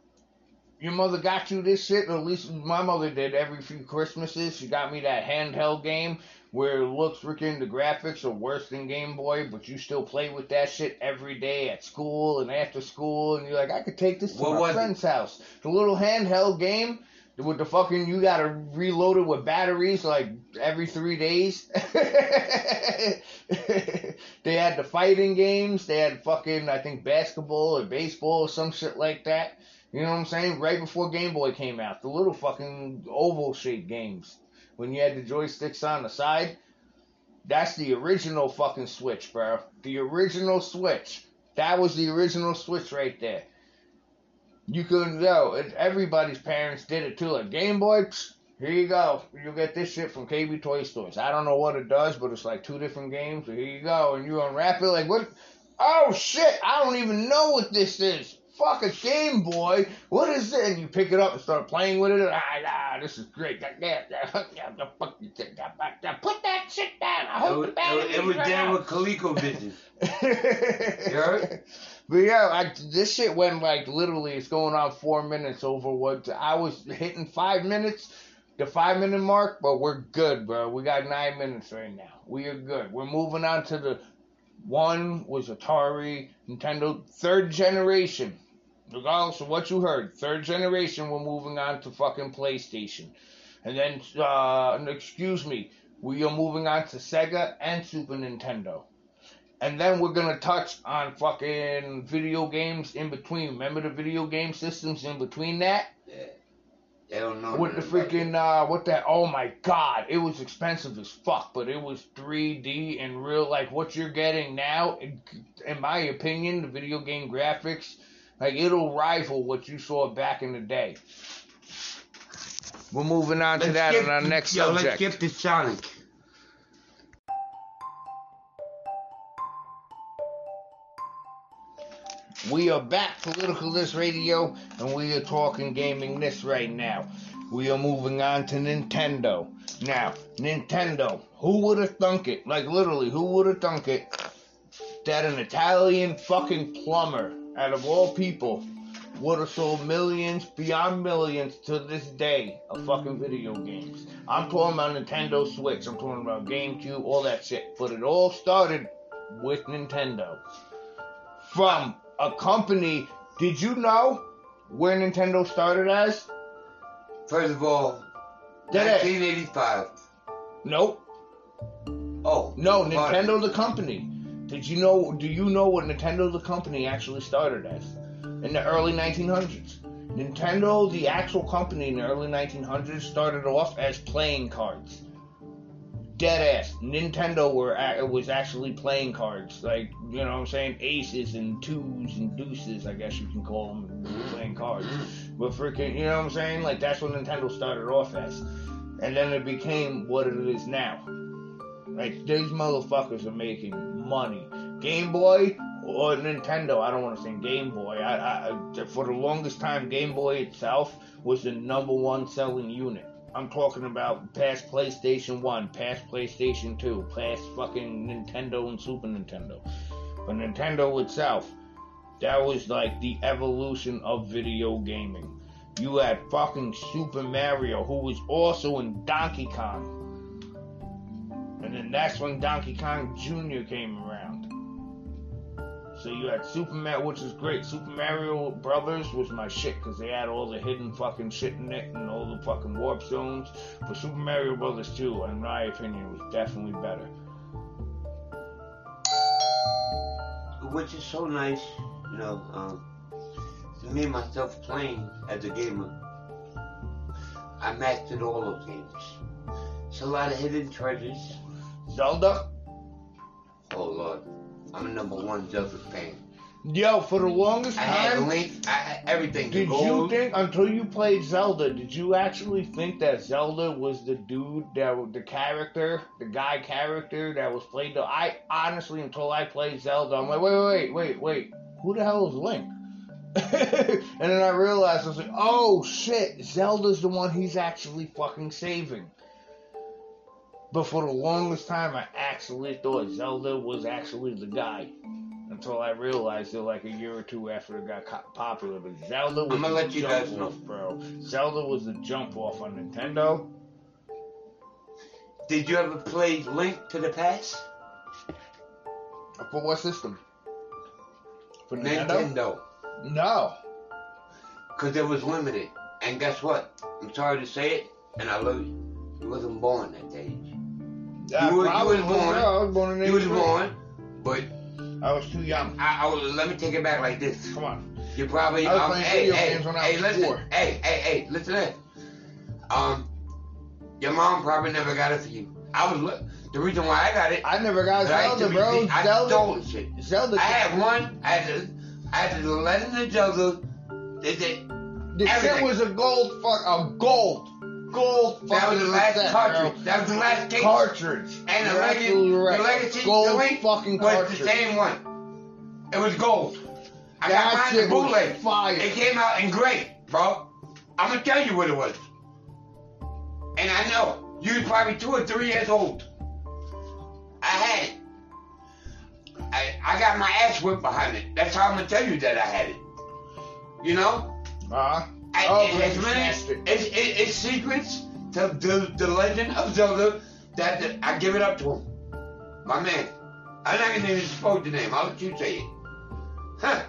Your mother got you this shit, or at least my mother did every few Christmases. She got me that handheld game where it looks freaking the graphics are worse than Game Boy, but you still play with that shit every day at school and after school, and you're like, I could take this to what my friend's it? house. The little handheld game with the fucking you gotta reload it with batteries like every three days. they had the fighting games. They had fucking I think basketball or baseball or some shit like that. You know what I'm saying? Right before Game Boy came out, the little fucking oval shaped games when you had the joysticks on the side. That's the original fucking Switch, bro. The original Switch. That was the original Switch right there. You couldn't go. Everybody's parents did it too. Like Game Boy, here you go. You get this shit from KB Toy Stores. I don't know what it does, but it's like two different games. So here you go, and you unwrap it like what? Oh shit! I don't even know what this is fuck a Game Boy. What is it? And you pick it up and start playing with it. And, Ah, ah this is great. Put that shit down. I hope it, the it, it was down with ColecoVision. you heard? But yeah, I, this shit went like literally, it's going on four minutes over what I was hitting five minutes, the five minute mark, but we're good, bro. We got nine minutes right now. We are good. We're moving on to the one was Atari, Nintendo, third generation regardless of what you heard, third generation, we're moving on to fucking PlayStation. And then, uh, excuse me, we are moving on to Sega and Super Nintendo. And then we're gonna touch on fucking video games in between. Remember the video game systems in between that? Yeah. I don't know. With the freaking uh, what that? Oh my god, it was expensive as fuck, but it was 3D and real. Like what you're getting now, in, in my opinion, the video game graphics like it'll rival what you saw back in the day. We're moving on let's to that in our next yo, subject. Let's get the Sonic. We are back, Political This Radio, and we are talking gaming this right now. We are moving on to Nintendo. Now, Nintendo, who would have thunk it? Like, literally, who would have thunk it that an Italian fucking plumber out of all people, would have sold millions beyond millions to this day of fucking video games. I'm talking about Nintendo Switch, I'm talking about GameCube, all that shit. But it all started with Nintendo. From a company, did you know where Nintendo started as? First of all, Did 1985. Nope. Oh. No, Nintendo the company. Did you know? Do you know what Nintendo the company actually started as? In the early 1900s. Nintendo, the actual company in the early 1900s, started off as playing cards. Dead ass. Nintendo were was actually playing cards, like you know what I'm saying, aces and twos and deuces, I guess you can call them playing cards. But freaking, you know what I'm saying? Like that's what Nintendo started off as, and then it became what it is now. Like these motherfuckers are making money. Game Boy or Nintendo, I don't want to say Game Boy. I, I, for the longest time, Game Boy itself was the number one selling unit. I'm talking about past PlayStation 1, past PlayStation 2, past fucking Nintendo and Super Nintendo. But Nintendo itself, that was like the evolution of video gaming. You had fucking Super Mario, who was also in Donkey Kong. And then that's when Donkey Kong Jr. came around. So you had Super Mario, which is great. Super Mario Brothers was my shit because they had all the hidden fucking shit in it and all the fucking warp zones. But Super Mario Brothers 2, in my opinion, was definitely better. Which is so nice, you know, um, me and myself playing as a gamer. I mastered all those games. It's a lot of hidden treasures. Zelda? Oh Lord. I'm a number one Zelda fan. Yo, for the longest time, I had Link, I had everything. Did you think until you played Zelda? Did you actually think that Zelda was the dude that the character, the guy character that was played? The I honestly, until I played Zelda, I'm like, wait, wait, wait, wait, who the hell is Link? and then I realized I was like, oh shit, Zelda's the one he's actually fucking saving. But for the longest time, I actually thought Zelda was actually the guy. Until I realized it like a year or two after it got popular. But Zelda was I'm gonna the let you guys know. off, bro. Zelda was the jump off on Nintendo. Did you ever play Link to the Past? For what system? For Nintendo? Nintendo. No. Because it was limited. And guess what? I'm sorry to say it, and I love you. You wasn't born that age. Yeah, you, were, you was born. I was born in You was born, but I was too young. I, I was, let me take it back like this. Come on. You probably. I was um, playing hey, video hey, games when I hey, was listen, four. Hey, hey, hey, listen to this. Um, your mom probably never got it for you. I was the reason why I got it. I never got Zelda, bro. I Zelda. stole shit. Zelda. I had one. I had the, I had the Legend of Zelda. They did. The shit was a gold fuck a gold gold That was the last cartridge. Bro. That was the last case. Cartridge. And the legacy, right. the legacy, gold fucking was cartridge. the same one. It was gold. I that got mine in bootleg. Fire. It came out in gray, bro. I'm gonna tell you what it was. And I know you was probably two or three years old. I had it. I, I got my ass whipped behind it. That's how I'm gonna tell you that I had it. You know? Uh-huh. I, oh, it, it's, many, it's, it, it's secrets to the, the legend of Zelda that, that I give it up to him. My man. I'm not gonna even spoke the name. I'll let you say it. Huh.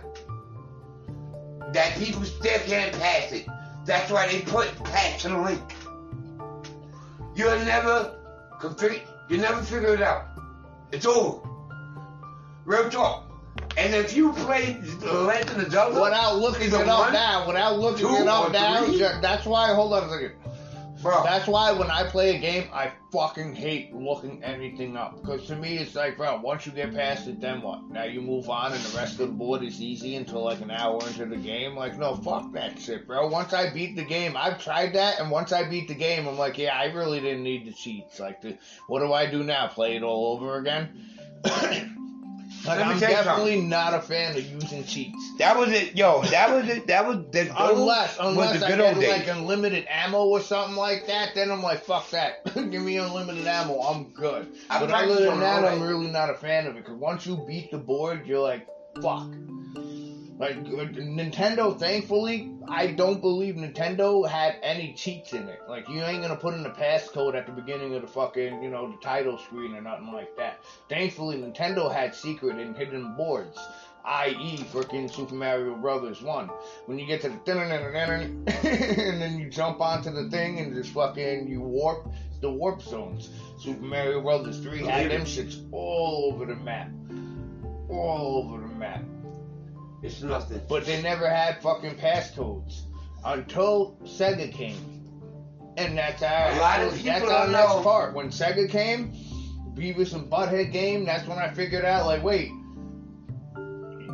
That people still can't pass it. That's why they put patch the link. You'll never configure you never figure it out. It's over. Real talk. And if you play Legend of Zelda without looking it up now, without looking it up now, that's why. Hold on a second. Bro. That's why when I play a game, I fucking hate looking anything up. Because to me, it's like, bro, once you get past it, then what? Now you move on and the rest of the board is easy until like an hour into the game. Like, no, fuck that shit, bro. Once I beat the game, I've tried that, and once I beat the game, I'm like, yeah, I really didn't need the cheats. Like, the, what do I do now? Play it all over again? Like, I'm definitely not a fan of using cheats. That was it, yo. That was it. That was the unless unless the I get like unlimited ammo or something like that. Then I'm like, fuck that. Give me unlimited ammo. I'm good. I'm but other than that, I'm really not a fan of it. Because once you beat the board, you're like, fuck. Like Nintendo, thankfully, I don't believe Nintendo had any cheats in it. Like you ain't gonna put in a passcode at the beginning of the fucking, you know, the title screen or nothing like that. Thankfully, Nintendo had secret and hidden boards, i.e., freaking Super Mario Brothers One. When you get to the and then you jump onto the thing and just fucking you warp the warp zones. Super Mario Brothers Three had them shits all over the map. all over the map. It's nothing. But they never had fucking passcodes until Sega came. And that's our A lot of that's people our don't next part. When Sega came, Beavis and Butthead game, that's when I figured out like, wait,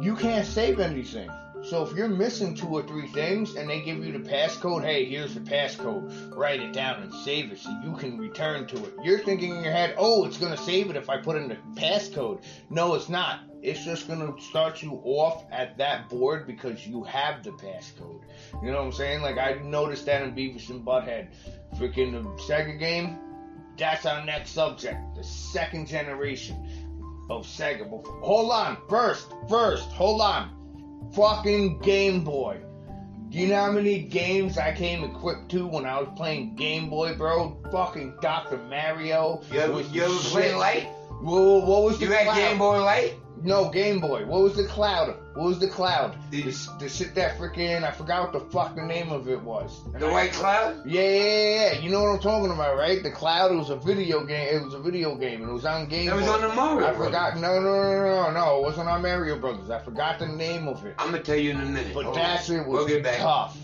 you can't save anything. So if you're missing two or three things and they give you the passcode, hey, here's the passcode. Write it down and save it so you can return to it. You're thinking in your head, oh, it's gonna save it if I put in the passcode. No, it's not. It's just gonna start you off at that board because you have the passcode. You know what I'm saying? Like I noticed that in Beavis and Butthead. Freaking the Sega game. That's our next subject. The second generation of Sega. Hold on. First, first, hold on. Fucking Game Boy. Do you know how many games I came equipped to when I was playing Game Boy, bro? Fucking Dr. Mario. You ever, was you ever the play. Light? What was the You had cloud? Game Boy Light? No, Game Boy. What was the cloud? What was the cloud? The- shit that freaking I forgot what the fuck the name of it was. And The I- White Cloud? Yeah, yeah, yeah. You know what I'm talking about, right? The cloud. It was a video game. It was a video game, and it was on Game It was on the Mario I Brothers. forgot. No, no, no, no, no. It wasn't on Mario Brothers. I forgot the name of it. I'm gonna tell you in a minute. But Hold that shit We'll was get back. tough.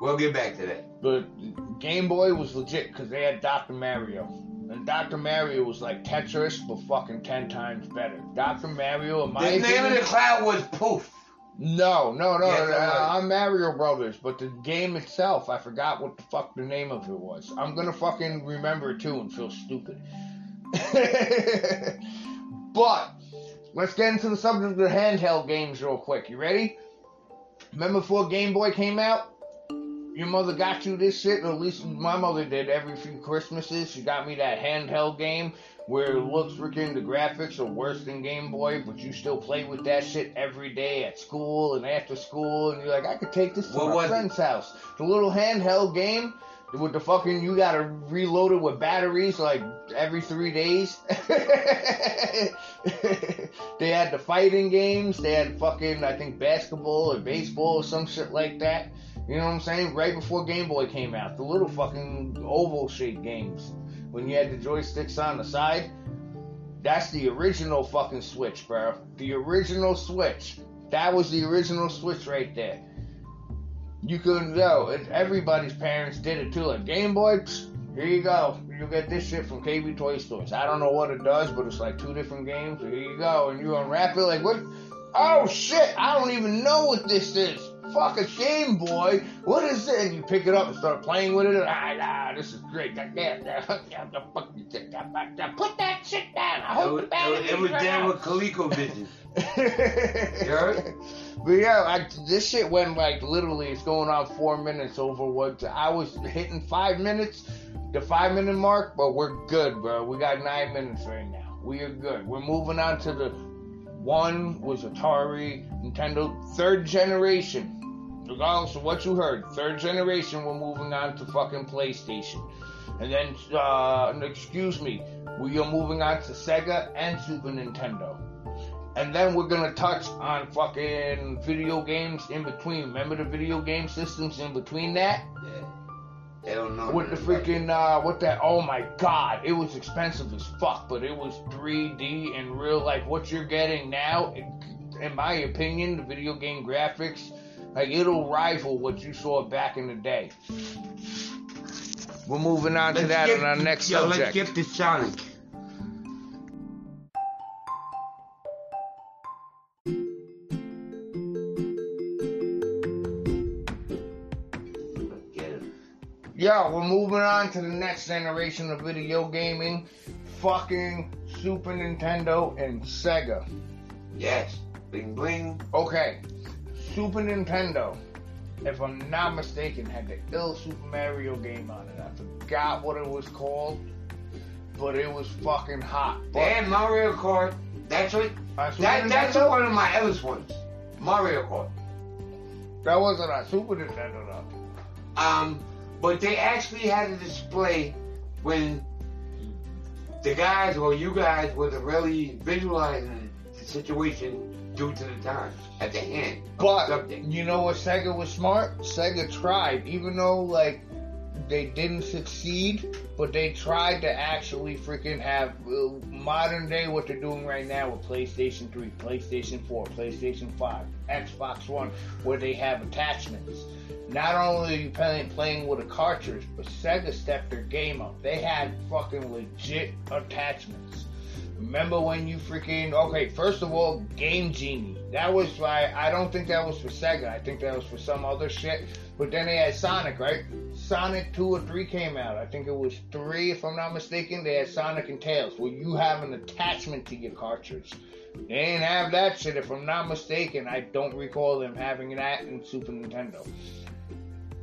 We'll get back to that. But Game Boy was legit because they had Dr. Mario. And Dr. Mario was like Tetris, but fucking ten times better. Dr. Mario, in my The name of the cloud was Poof. No, no, no. It uh. I'm Mario Brothers, but the game itself, I forgot what the fuck the name of it was. I'm gonna fucking remember it too and feel stupid. but let's get into the subject of the handheld games real quick. You ready? Remember before Game Boy came out? Your mother got you this shit, or at least my mother did every few Christmases. She got me that handheld game where it looks freaking the graphics are worse than Game Boy, but you still play with that shit every day at school and after school, and you're like, I could take this to What my was it? friend's house. The little handheld game with the fucking you gotta reload it with batteries like every three days. they had the fighting games, they had fucking I think basketball or baseball or some shit like that. You know what I'm saying? Right before Game Boy came out, the little fucking oval shaped games when you had the joysticks on the side. That's the original fucking Switch, bro. The original Switch. That was the original Switch right there. You couldn't go. Everybody's parents did it too. Like Game Boy, psh, here you go. You get this shit from KB Toy Stores. I don't know what it does, but it's like two different games. Here you go, and you unwrap it like what? Oh shit! I don't even know what this is. Fuck a Game Boy. What is it? And you pick it up and start playing with it. And, Ah, ah this is great. God damn, damn, fuck you take that back down. Put that shit down. I It hope was, the battery it was run down out. with ColecoVision. you heard? But yeah, I, this shit went like literally. It's going on four minutes over what I was hitting five minutes, the five minute mark. But we're good, bro. We got nine minutes right now. We are good. We're moving on to the one was Atari, Nintendo, third generation. Regardless of what you heard, third generation. We're moving on to fucking PlayStation, and then uh, excuse me, we are moving on to Sega and Super Nintendo. And then we're gonna touch on fucking video games in between. Remember the video game systems in between that? Yeah. They don't know. With the freaking uh what that oh my god, it was expensive as fuck, but it was 3D in real life. What you're getting now, in my opinion, the video game graphics, like it'll rival what you saw back in the day. We're moving on to Let's that skip- in our next yo, subject. let's get to Sonic. Get. Yeah, we're moving on to the next generation of video gaming. Fucking Super Nintendo and Sega. Yes. Bling bling. Okay, Super Nintendo, if I'm not mistaken, had the ill Super Mario game on it. I forgot what it was called, but it was fucking hot. But And Mario Kart. That's what. That, that's one of my Ellis ones. Mario Kart. that wasn't on Super Nintendo though. Um, but they actually had a display when the guys or you guys were really visualizing the situation due to the time at the end. But subject. you know what Sega was smart? Sega tried, even though like they didn't succeed, but they tried to actually freaking have uh, modern day what they're doing right now with PlayStation 3, PlayStation 4, PlayStation 5, Xbox One, where they have attachments. Not only are you playing, playing with a cartridge, but Sega stepped their game up. They had fucking legit attachments. Remember when you freaking okay? First of all, Game Genie. That was why I don't think that was for Sega. I think that was for some other shit. But then they had Sonic, right? Sonic two or three came out. I think it was three, if I'm not mistaken. They had Sonic and Tails, where you have an attachment to your cartridge. They ain't have that shit, if I'm not mistaken. I don't recall them having that in Super Nintendo.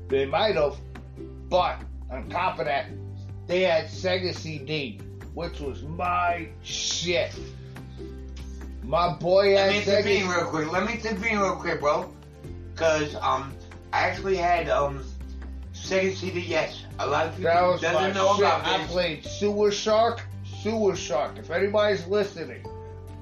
They might have, but on top of that, they had Sega CD which was my shit. My boy Let me intervene real quick. Let me intervene real quick, bro. Cause um, I actually had um, Sega CD. Yes, a lot of people doesn't know shit. about this. I played Sewer Shark. Sewer Shark. If anybody's listening,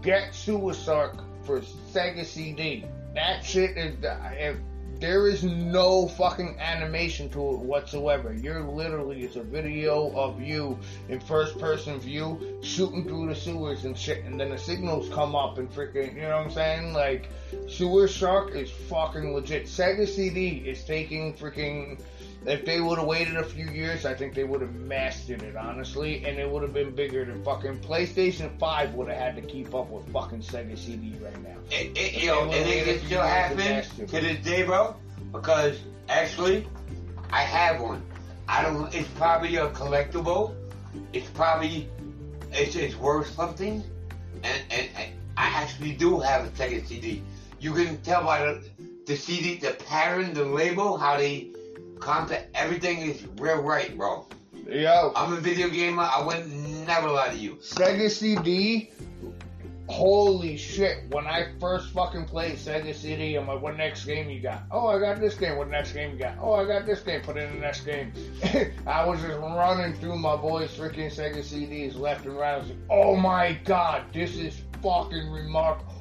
get Sewer Shark for Sega CD. That shit is. If there is no fucking animation to it whatsoever. You're literally, it's a video of you in first person view shooting through the sewers and shit, and then the signals come up and freaking, you know what I'm saying? Like, Sewer Shark is fucking legit. Sega CD is taking freaking. If they would have waited a few years, I think they would have mastered it, honestly, and it would have been bigger than fucking PlayStation 5 would have had to keep up with fucking Sega CD right now. It, it, yo, and it, it still happens to this day, bro, because actually, I have one. I don't, it's probably a collectible. It's probably, it's, it's worth something, and, and, and I actually do have a Sega CD. You can tell by the, the CD, the pattern, the label, how they content, everything is real right, bro. Yo. I'm a video gamer. I would never lie to you. Sega CD. Holy shit! When I first fucking played Sega CD, I'm like, "What next game you got?" Oh, I got this game. What next game you got? Oh, I got this game. Put in the next game. I was just running through my boys' freaking Sega CDs left and right. I was like, "Oh my god, this is fucking remarkable."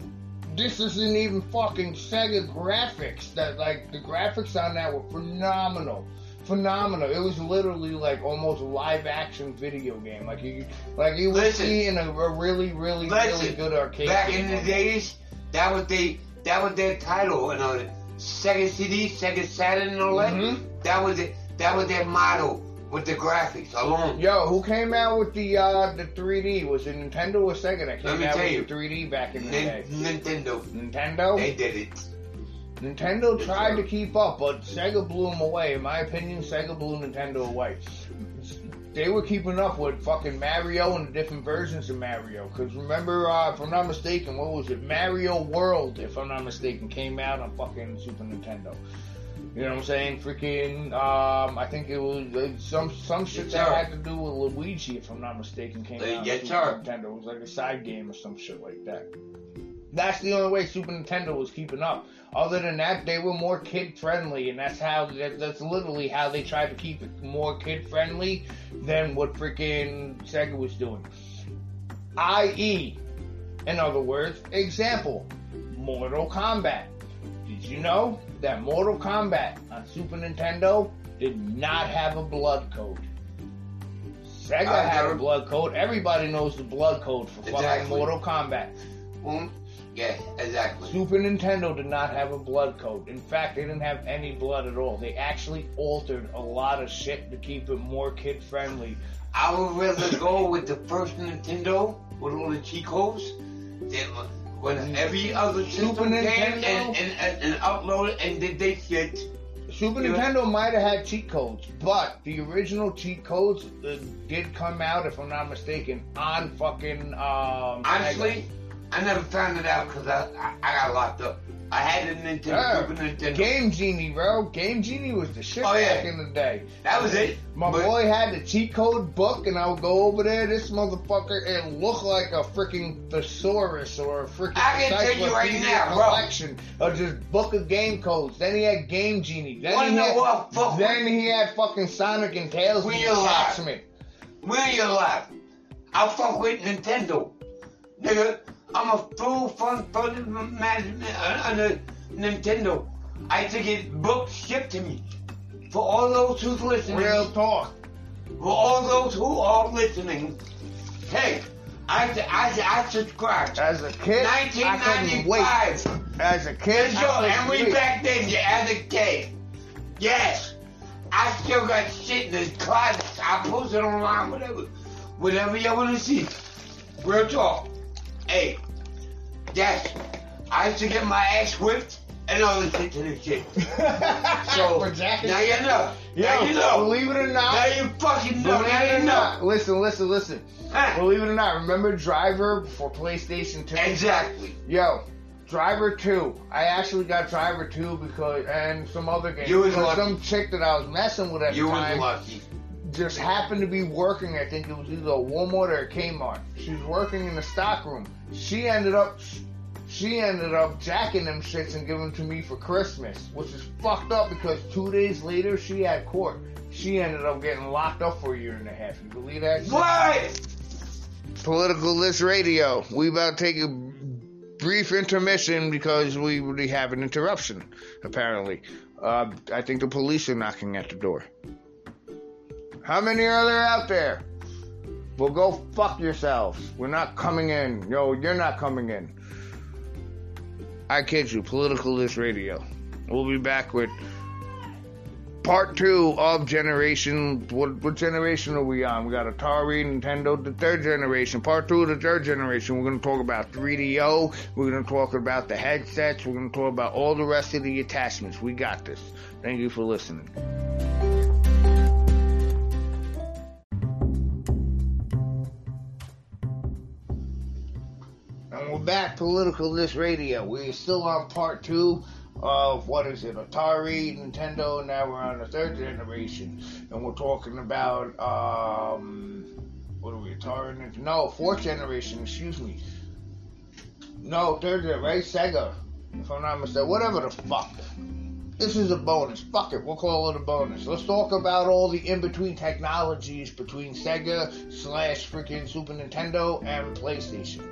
This isn't even fucking Sega graphics. That like the graphics on that were phenomenal, phenomenal. It was literally like almost live action video game. Like you, like you would see in a, a, really, really, listen, really good arcade. Back in the days, that was they, that was their title. You know, Sega CD, Sega Saturn, and all that. Mm-hmm. That was it. That was their motto with the graphics alone. Yo, who came out with the uh, the 3D? Was it Nintendo or Sega that came out with the 3D back in the day? Nintendo. Nintendo. They did it. Nintendo tried to keep up, but Sega blew them away. In my opinion, Sega blew Nintendo away. They were keeping up with fucking Mario and the different versions of Mario. Because remember, uh, if I'm not mistaken, what was it? Mario World, if I'm not mistaken, came out on fucking Super Nintendo. You know what I'm saying? Freaking, um, I think it was uh, some some shit that had to do with Luigi, if I'm not mistaken, came out yes, Super Nintendo. It was like a side game or some shit like that. That's the only way Super Nintendo was keeping up. Other than that, they were more kid friendly, and that's how that's literally how they tried to keep it more kid friendly than what freaking Sega was doing. I.e., in other words, example, Mortal Kombat. Did you know that Mortal Kombat on Super Nintendo did not have a blood code? Sega uh, had a blood code. Everybody knows the blood code for exactly. fucking Mortal Kombat. Mm, yeah, exactly. Super Nintendo did not have a blood code. In fact, they didn't have any blood at all. They actually altered a lot of shit to keep it more kid friendly. I would rather go with the first Nintendo with all the cheat codes than when every other Super Nintendo came and, and, and, uploaded and did they shit. Super Nintendo might have had cheat codes, but the original cheat codes uh, did come out, if I'm not mistaken, on fucking. Um, Honestly, I never found it out because I, I, I got locked up. I had a Nintendo. Super Nintendo. Game Genie, bro. Game Genie was the shit oh, yeah. back in the day. That was it. My but, boy had the cheat code book, and I would go over there. This motherfucker, it looked like a freaking thesaurus or a freaking I can tell you right now, collection bro. of just book of game codes. Then he had Game Genie. Then, he had, what, then he had fucking Sonic and Tails. When you're live. When you're live. I fuck with Nintendo. Nigga, I'm a full fun fun management on uh, the Nintendo. I to get books shipped to me for all those who's listening. Real talk. For all those who are listening, hey, I I, I subscribed. As a kid, 1995. As a kid, and, and we back then, as a kid, yes, I still got shit in the closet. I post it online, whatever, whatever you want to see. Real talk. Hey, yes, I used to get my ass whipped and all this shit to this shit. so now you know. Yo, now you know. Believe it or not. Now you fucking know. Believe now it or you know. Not, listen, listen, listen. Huh. Believe it or not, remember Driver for PlayStation 2? Exactly. Yo, Driver 2. I actually got Driver 2 because and some other games. You was lucky. Some chick that I was messing with at you the time. You was lucky. Just happened to be working. I think it was either a Walmart or a Kmart. She was working in the stock room. She ended up she ended up jacking them shits and giving them to me for Christmas, which is fucked up because two days later she had court. She ended up getting locked up for a year and a half. You believe that? What? Political This Radio. We about to take a brief intermission because we really have an interruption, apparently. Uh, I think the police are knocking at the door. How many are there out there? Well, go fuck yourselves. We're not coming in. Yo, you're not coming in. I kid you, Political This Radio. We'll be back with part two of generation. What, what generation are we on? We got Atari, Nintendo, the third generation. Part two of the third generation. We're going to talk about 3DO. We're going to talk about the headsets. We're going to talk about all the rest of the attachments. We got this. Thank you for listening. Back Political This Radio. We're still on part two of what is it, Atari, Nintendo, now we're on the third generation. And we're talking about, um, what are we, Atari? No, fourth generation, excuse me. No, third, right? Sega, if I'm not mistaken. Whatever the fuck. This is a bonus. Fuck it, we'll call it a bonus. Let's talk about all the in-between technologies between Sega slash freaking Super Nintendo and PlayStation.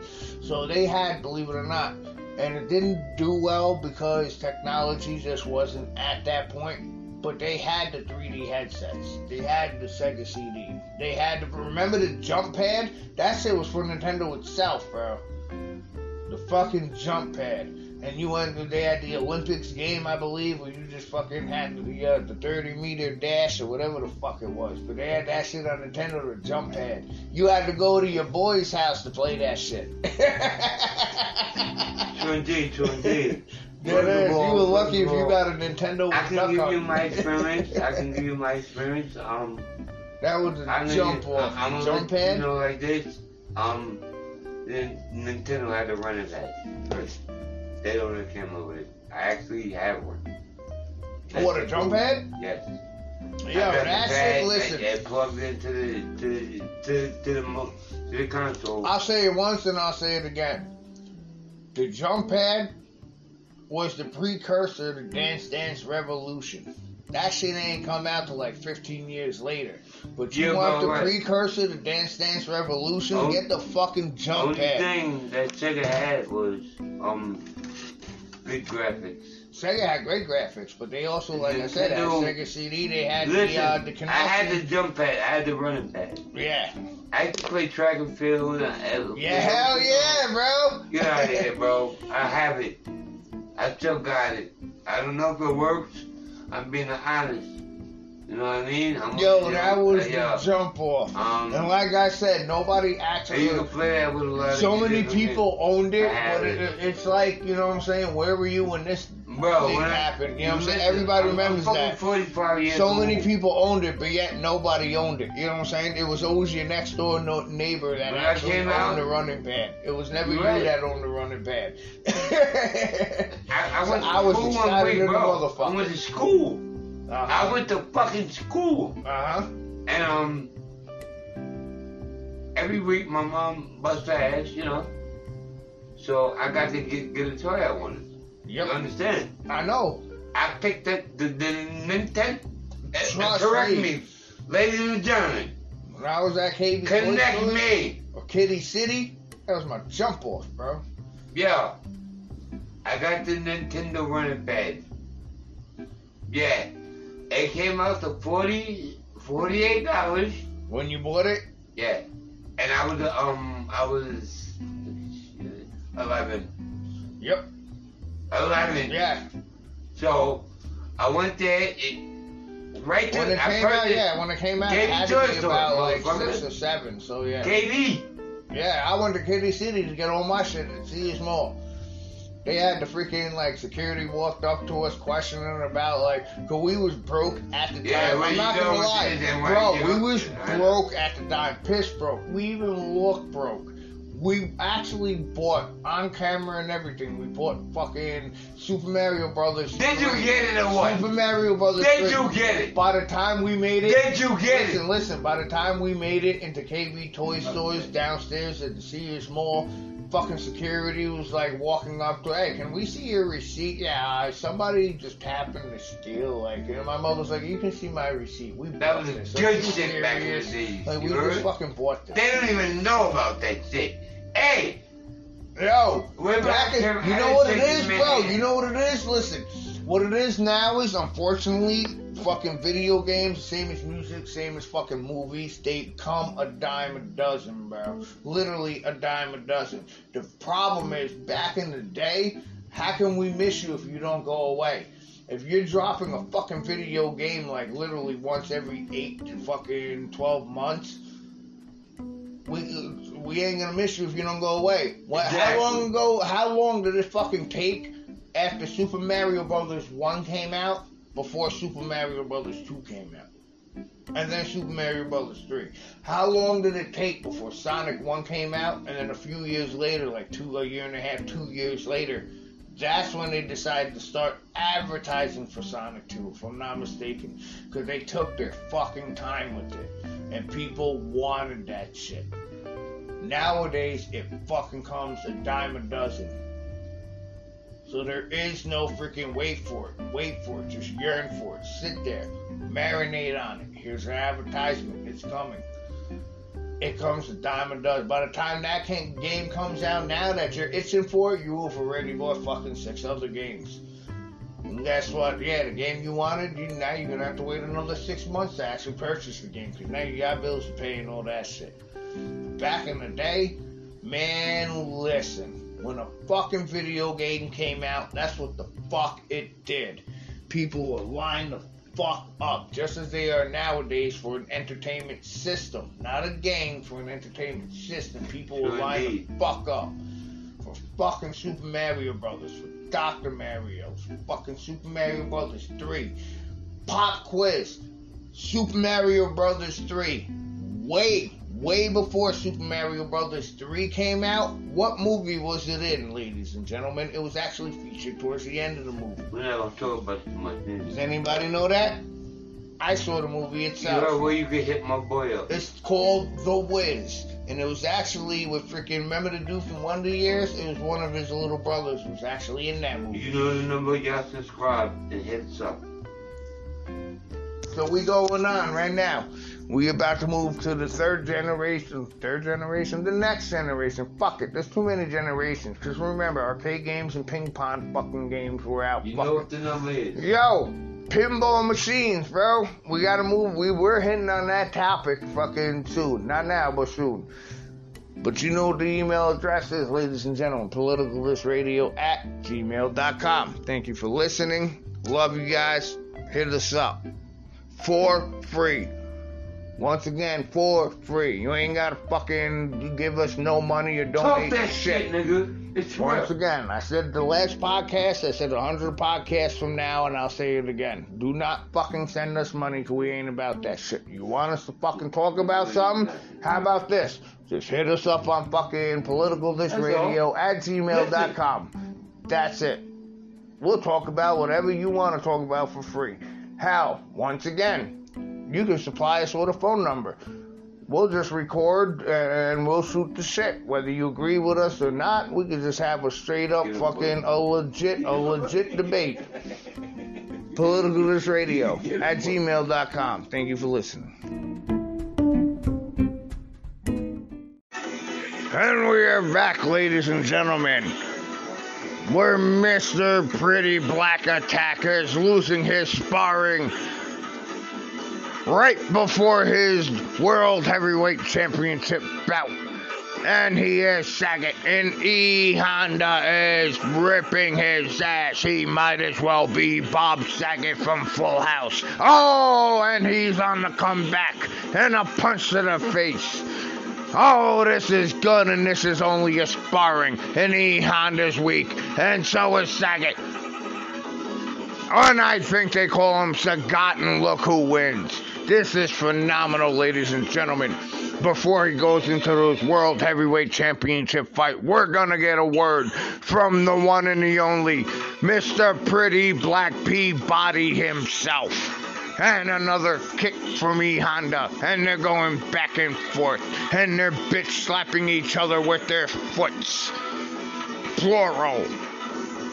So they had, believe it or not, and it didn't do well because technology just wasn't at that point. But they had the 3D headsets. They had the Sega CD. They had remember the jump pad. That shit was for Nintendo itself, bro. The fucking jump pad and you went. They had the Olympics game, I believe, where you just fucking had the uh, the 30 meter dash or whatever the fuck it was. But they had that shit on Nintendo, the jump pad. You had to go to your boy's house to play that shit. true indeed, true indeed. It is. You were lucky if you got a Nintendo. I can give you my experience. I can give you my experience. Um, that was a I'm jump gonna, off. I'm jump pad. You know, like this. Um, then Nintendo had to run it back first. They don't have camera with it. I actually have one. That's what a jump pad? Yes. Yeah, but that's Listen, it plugs into the to to to the to the console. I'll say it once and I'll say it again. The jump pad was the precursor to Dance Dance Revolution. That shit ain't come out till like 15 years later. But you yeah, want the right. precursor to Dance Dance Revolution? Oh, get the fucking jump only pad. The thing that Sega had was um good graphics. Sega had great graphics, but they also, like Nintendo, I said, had Sega CD. They had listen, the uh, the connection. I had the jump pad. I had the running pad. Yeah. I could play track and field. yeah, hell yeah, bro. Get out of here, bro. I have it. I still got it. I don't know if it works. I'm being honest. You know what I mean? I'm yo, that was the jump off. Um, and like I said, nobody actually. You can play that with a lot So many people owned it, but it, it. it's like, you know what I'm saying? Where were you when this Bro, thing happened? You know what I'm saying? Everybody I'm, remembers that. 45 years so old. many people owned it, but yet nobody owned it. You know what I'm saying? It was always your next door neighbor that when actually owned out, the running pad. It was never right. you that owned the running pad. I, I, went so I was excited week, bro. I went to school. Uh-huh. I went to fucking school. Uh huh. And um, every week my mom busts her ass, you know. So I got to get get a toy I wanted. Yep. You understand? I know. I picked up the, the Nintendo. Trust correct me. me, ladies and gentlemen. When I was at KB Connect me. Or Kiddie City, that was my jump off, bro. Yeah. I got the Nintendo running pad. Yeah. It came out to 40 48 dollars. When you bought it? Yeah. And I was um I was eleven. Yep. Eleven. Yeah. So I went there. It, right when to, it came out, it, yeah, when it came out, it had to be about like six or seven. So yeah. KD. Yeah, I went to Kiddie City to get all my shit at CS Mall. They had the freaking like security walked up to us questioning about like, cause we was broke at the time. Yeah, I'm not gonna lie, bro. We was broke at the time, piss broke. We even looked broke. We actually bought on camera and everything. We bought fucking Super Mario Brothers. Did you get it or what? Super Mario Brothers. Did 3. you get it? By the time we made it. Did you get listen, it? Listen, By the time we made it into KB Toy Stores downstairs at the Sears Mall, fucking security was like walking up to, hey, can we see your receipt? Yeah, somebody just happened to steal. Like, and my mother's like, you can see my receipt. We that was this. good like, shit back in the days. Like, we just fucking bought that. They don't even know about that shit. Hey. Yo, we're back in, you know what it is, bro? You know what it is? Listen, what it is now is, unfortunately, fucking video games, same as music, same as fucking movies, they come a dime a dozen, bro. Literally a dime a dozen. The problem is, back in the day, how can we miss you if you don't go away? If you're dropping a fucking video game like literally once every eight to fucking twelve months, we we ain't gonna miss you if you don't go away. What, exactly. How long ago? How long did it fucking take after Super Mario Brothers One came out? Before Super Mario Brothers 2 came out. And then Super Mario Brothers 3. How long did it take before Sonic 1 came out? And then a few years later, like two, a year and a half, two years later, that's when they decided to start advertising for Sonic 2, if I'm not mistaken. Because they took their fucking time with it. And people wanted that shit. Nowadays, it fucking comes a dime a dozen. So there is no freaking wait for it. Wait for it. Just yearn for it. Sit there. Marinate on it. Here's an advertisement. It's coming. It comes a Diamond a dozen. By the time that game comes out, now that you're itching for it, you have already bought fucking six other games. And guess what? Yeah, the game you wanted, you, now you're gonna have to wait another six months to actually purchase the game because now you got bills to pay and all that shit. Back in the day, man, listen when a fucking video game came out, that's what the fuck it did. People were lined the fuck up, just as they are nowadays for an entertainment system. Not a game, for an entertainment system. People were lined the fuck up. For fucking Super Mario Brothers, for Dr. Mario, for fucking Super Mario Brothers 3. Pop quiz. Super Mario Brothers 3. Way, way before Super Mario Brothers 3 came out. What movie was it in, ladies and gentlemen? It was actually featured towards the end of the movie. We're not gonna talk about too much. Does anybody know that? I saw the movie itself. You know where you could hit my boy up. It's called The Wiz. And it was actually with freaking, remember the dude from Wonder Years? It was one of his little brothers was actually in that movie. You know the number, y'all subscribe and hit us up. So we going on right now. We about to move to the third generation, third generation, the next generation. Fuck it, there's too many generations. Cause remember, arcade games and ping pong fucking games were out. You fucking. know what the number is? Yo, pinball machines, bro. We gotta move. We were hitting on that topic fucking soon. Not now, but soon. But you know what the email address is, ladies and gentlemen. Politicalthisradio at gmail.com. Thank you for listening. Love you guys. Hit us up for free. Once again, for free. You ain't gotta fucking give us no money or donate Talk that shit, nigga. It's Once real. again, I said the last podcast, I said 100 podcasts from now, and I'll say it again. Do not fucking send us money because we ain't about that shit. You want us to fucking talk about something? How about this? Just hit us up on fucking politicalthisradio at gmail.com. That's it. We'll talk about whatever you want to talk about for free. How? Once again, you can supply us with a phone number. We'll just record and we'll shoot the shit. Whether you agree with us or not, we can just have a straight up fucking a legit a legit debate. Political This Radio at gmail.com. Thank you for listening. And we are back, ladies and gentlemen. We're Mr. Pretty Black Attackers losing his sparring right before his World Heavyweight Championship bout. And he is Saget, and E Honda is ripping his ass. He might as well be Bob Saget from Full House. Oh, and he's on the comeback, and a punch to the face. Oh, this is good, and this is only a sparring. And E Honda's weak, and so is Saget. And I think they call him Sagat, and look who wins. This is phenomenal, ladies and gentlemen. Before he goes into those World Heavyweight Championship fight, we're gonna get a word from the one and the only Mr. Pretty Black P-Body himself. And another kick from E Honda, and they're going back and forth, and they're bitch slapping each other with their foots. Plural.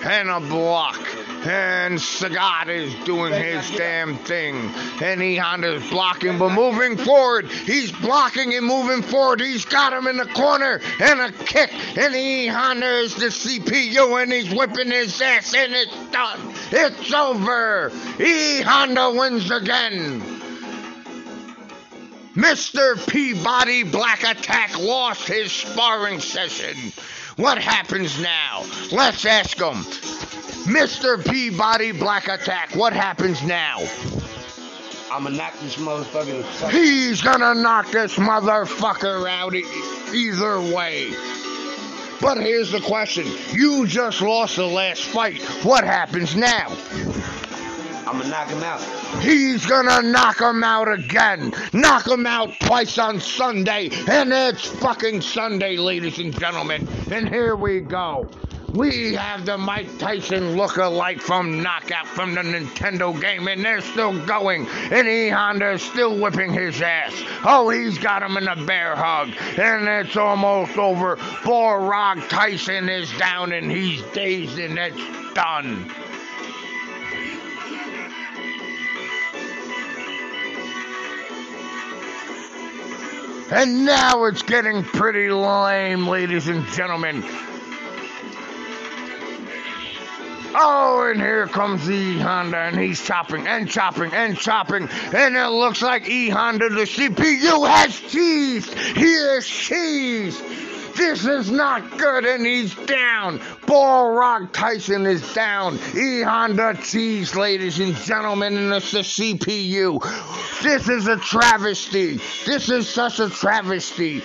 And a block and Sagat is doing his damn thing. And E Honda's blocking, but moving forward. He's blocking and moving forward. He's got him in the corner and a kick. And E Honda is the CPU and he's whipping his ass and it's done. It's over. E Honda wins again. Mr. P-Body Black Attack lost his sparring session. What happens now? Let's ask him. Mr. P-Body Black Attack, what happens now? I'ma knock this motherfucker. He's gonna knock this motherfucker out e- either way. But here's the question. You just lost the last fight. What happens now? I'ma knock him out. He's gonna knock him out again. Knock him out twice on Sunday. And it's fucking Sunday, ladies and gentlemen. And here we go. We have the Mike Tyson look-alike from Knockout from the Nintendo game, and they're still going. And E Honda is still whipping his ass. Oh, he's got him in a bear hug, and it's almost over. Poor Rock Tyson is down, and he's dazed, and it's done. And now it's getting pretty lame, ladies and gentlemen. Oh, and here comes E Honda, and he's chopping and chopping and chopping, and it looks like E Honda, the CPU, has cheese. He is. This is not good, and he's down. Ball Rock Tyson is down. E Honda cheese, ladies and gentlemen, and it's the CPU. This is a travesty. This is such a travesty.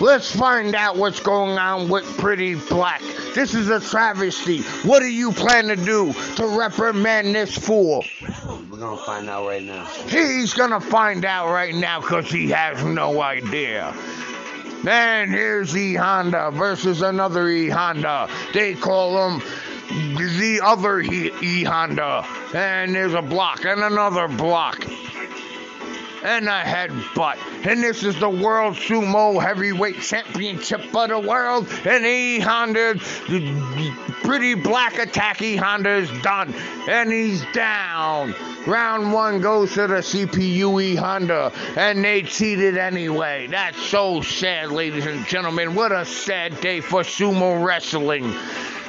Let's find out what's going on with Pretty Black. This is a travesty. What do you plan to do to reprimand this fool? We're gonna find out right now. He's gonna find out right now because he has no idea. And here's E Honda versus another E Honda. They call him the other E Honda. And there's a block and another block and a headbutt. And this is the World Sumo Heavyweight Championship of the world. And E Honda, pretty black attack. E Honda is done. And he's down. Round one goes to the CPU E Honda. And they cheated anyway. That's so sad, ladies and gentlemen. What a sad day for sumo wrestling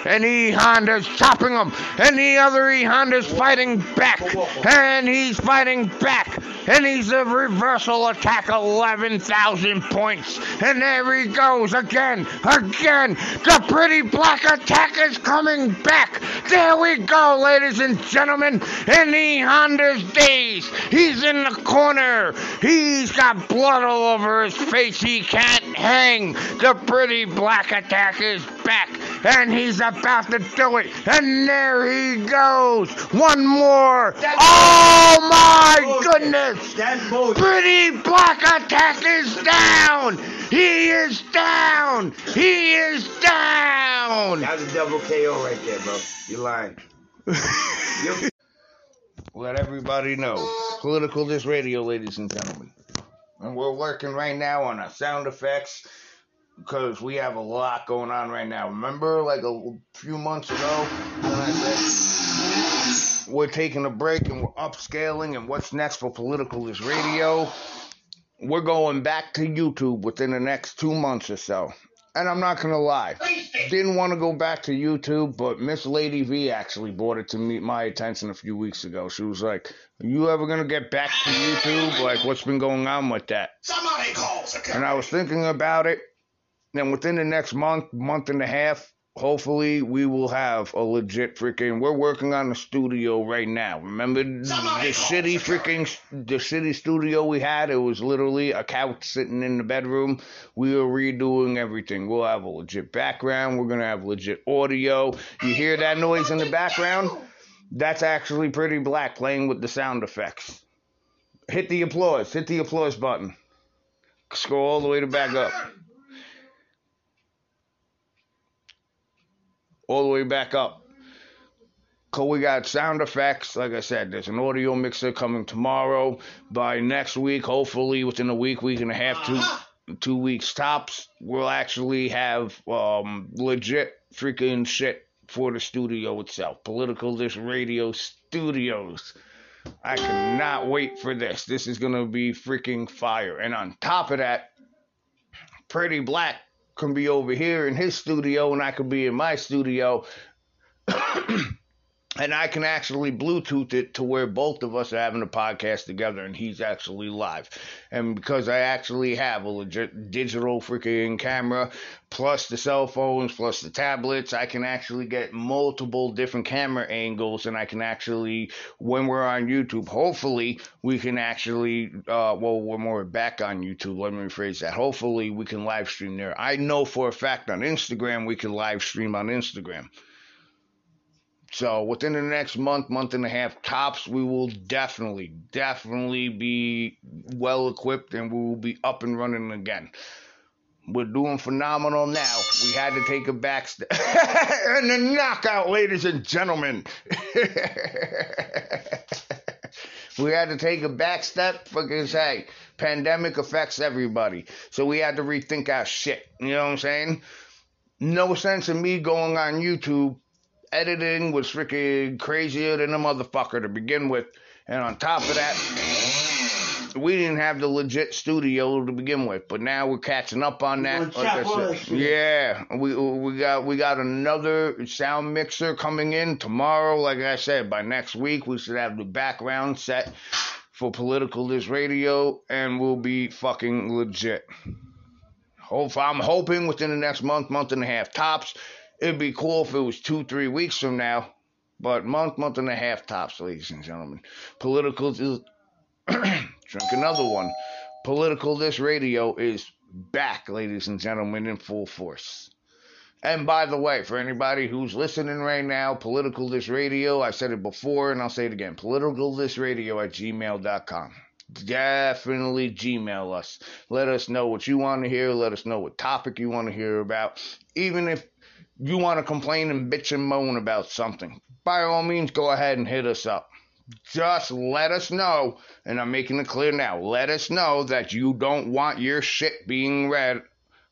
and E Honda's chopping him, and the other E Honda's fighting back, and he's fighting back, and he's a reversal attack, 11,000 points, and there he goes again, again, the pretty black attack is coming back, there we go, ladies and gentlemen, in E Honda's days, he's in the corner, he's got blood all over his face, he can't hang, the pretty black attack is back, and he's about to do it. And there he goes. One more. That's oh my goodness. That's. Pretty Black Attack is down. He is down. He is down. That was a double KO right there, bro. You're lying. You're- Let everybody know. Political This Radio, ladies and gentlemen. And we're working right now on our sound effects because we have a lot going on right now. Remember, like a few months ago, said we're taking a break and we're upscaling, and what's next for Political This Radio? We're going back to YouTube within the next two months or so. and I'm not gonna lie, didn't want to go back to YouTube, but Miss Lady V actually brought it to me my attention a few weeks ago. She was like, "Are you ever gonna get back to YouTube? Like, what's been going on with that?" Somebody calls. And I was thinking about it, and within the next month, month and a half, hopefully we will have a legit freaking we're working on the studio right now. Remember Somebody the shitty freaking the shitty studio we had? It was literally a couch sitting in the bedroom. We are redoing everything. We'll have a legit background. We're gonna have legit audio. You hear that noise in the background? That's actually pretty black playing with the sound effects. Hit the applause. Hit the applause button. Scroll all the way to back up all the way back up. Cause we got sound effects. Like I said, there's an audio mixer coming tomorrow. By next week, hopefully within a week, week and a half, two two weeks tops, we'll actually have um, legit freaking shit for the studio itself. Political This Radio Studios. I cannot wait for this. This is gonna be freaking fire. And on top of that, Pretty Black can be over here in his studio and I can be in my studio. and I can actually Bluetooth it to where both of us are having a podcast together and he's actually live. And because I actually have a legit digital freaking camera, plus the cell phones, plus the tablets, I can actually get multiple different camera angles and I can actually, when we're on YouTube, hopefully we can actually, uh, well, when we're back on YouTube, let me rephrase that. Hopefully we can live stream there. I know for a fact on Instagram, we can live stream on Instagram. So within the next month, month and a half tops, we will definitely, definitely be well equipped and we will be up and running again. We're doing phenomenal now. We had to take a back step. and the knockout, ladies and gentlemen. we had to take a back step because, hey, pandemic affects everybody. So we had to rethink our shit. You know what I'm saying? No sense in me going on YouTube editing was freaking crazier than a motherfucker to begin with. And on top of that, we didn't have the legit studio to begin with, but now we're catching up on that. Like yeah, we we got we got another sound mixer coming in tomorrow. Like I said, by next week we should have the background set for political this radio, and we'll be fucking legit. Hope I'm hoping within the next month, month and a half tops It'd be cool if it was two, three weeks from now, but month, month and a half tops, ladies and gentlemen. Political drink another one. Political this radio is back, ladies and gentlemen, in full force. And by the way, for anybody who's listening right now, Political This Radio, I said it before and I'll say it again, Political This Radio at gmail.com. Definitely Gmail us. Let us know what you want to hear. Let us know what topic you want to hear about. Even if you want to complain and bitch and moan about something, by all means, go ahead and hit us up. Just let us know, and I'm making it clear now, let us know that you don't want your shit being read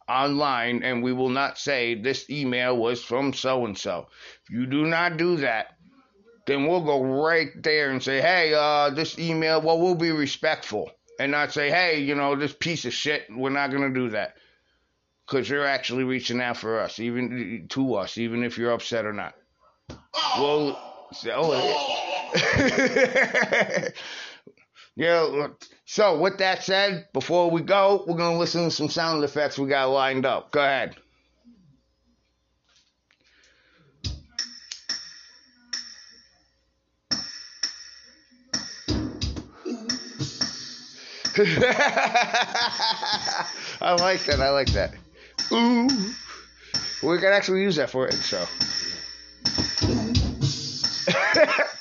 online, and we will not say this email was from so and so. If you do not do that, then we'll go right there and say, hey, uh, this email, well, we'll be respectful and not say, hey, you know, this piece of shit, we're not going to do that because you're actually reaching out for us, even to us, even if you're upset or not. Well, so, oh, yeah. So with that said, before we go, we're gonna listen to some sound effects we got lined up. Go ahead. I like that. I like that. Ooh. We can actually use that for it, so.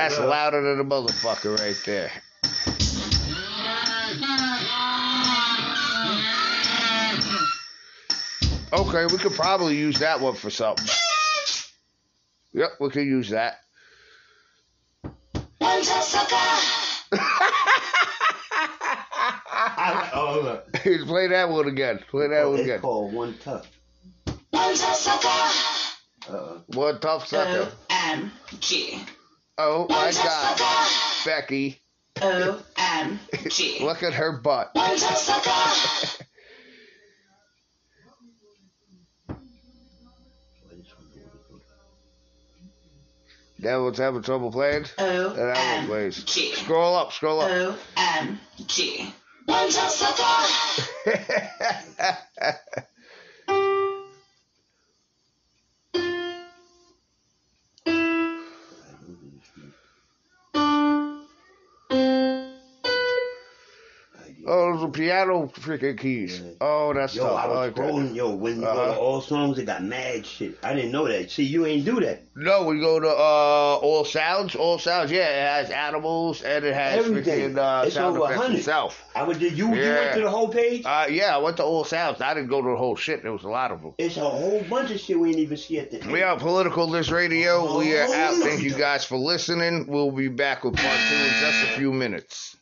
That's louder than a motherfucker right there. Okay, we could probably use that one for something. Yep, we could use that. I, oh, look. Play that one again. Play that one It's again. called One Tough. Uh, One tough sucker. O-M-G. Oh my God, Becky, O-M-G. look at her butt. One tough sucker. That one's having trouble playing. And that one plays. Scroll up, scroll up. O-M-G. One tough oh, are piano freaking keys. Yeah. Oh, that's Yo, tough. I I was like that. scrolling, yo, when you go Uh-huh. to all songs, it got mad shit. I didn't know that. See, you ain't do that. No, we go to uh, All Sounds. All Sounds, yeah, it has animals and it has Everything. freaking uh, It's sound over effects 100. itself. I would did you you went to the whole page? Uh, yeah, I went to All Sounds. I didn't go to the whole shit. There was a lot of them. It's a whole bunch of shit we ain't even see at the end. We are Political This Radio. We are out. Oh. Thank you guys for listening. We'll be back with part two in just a few minutes.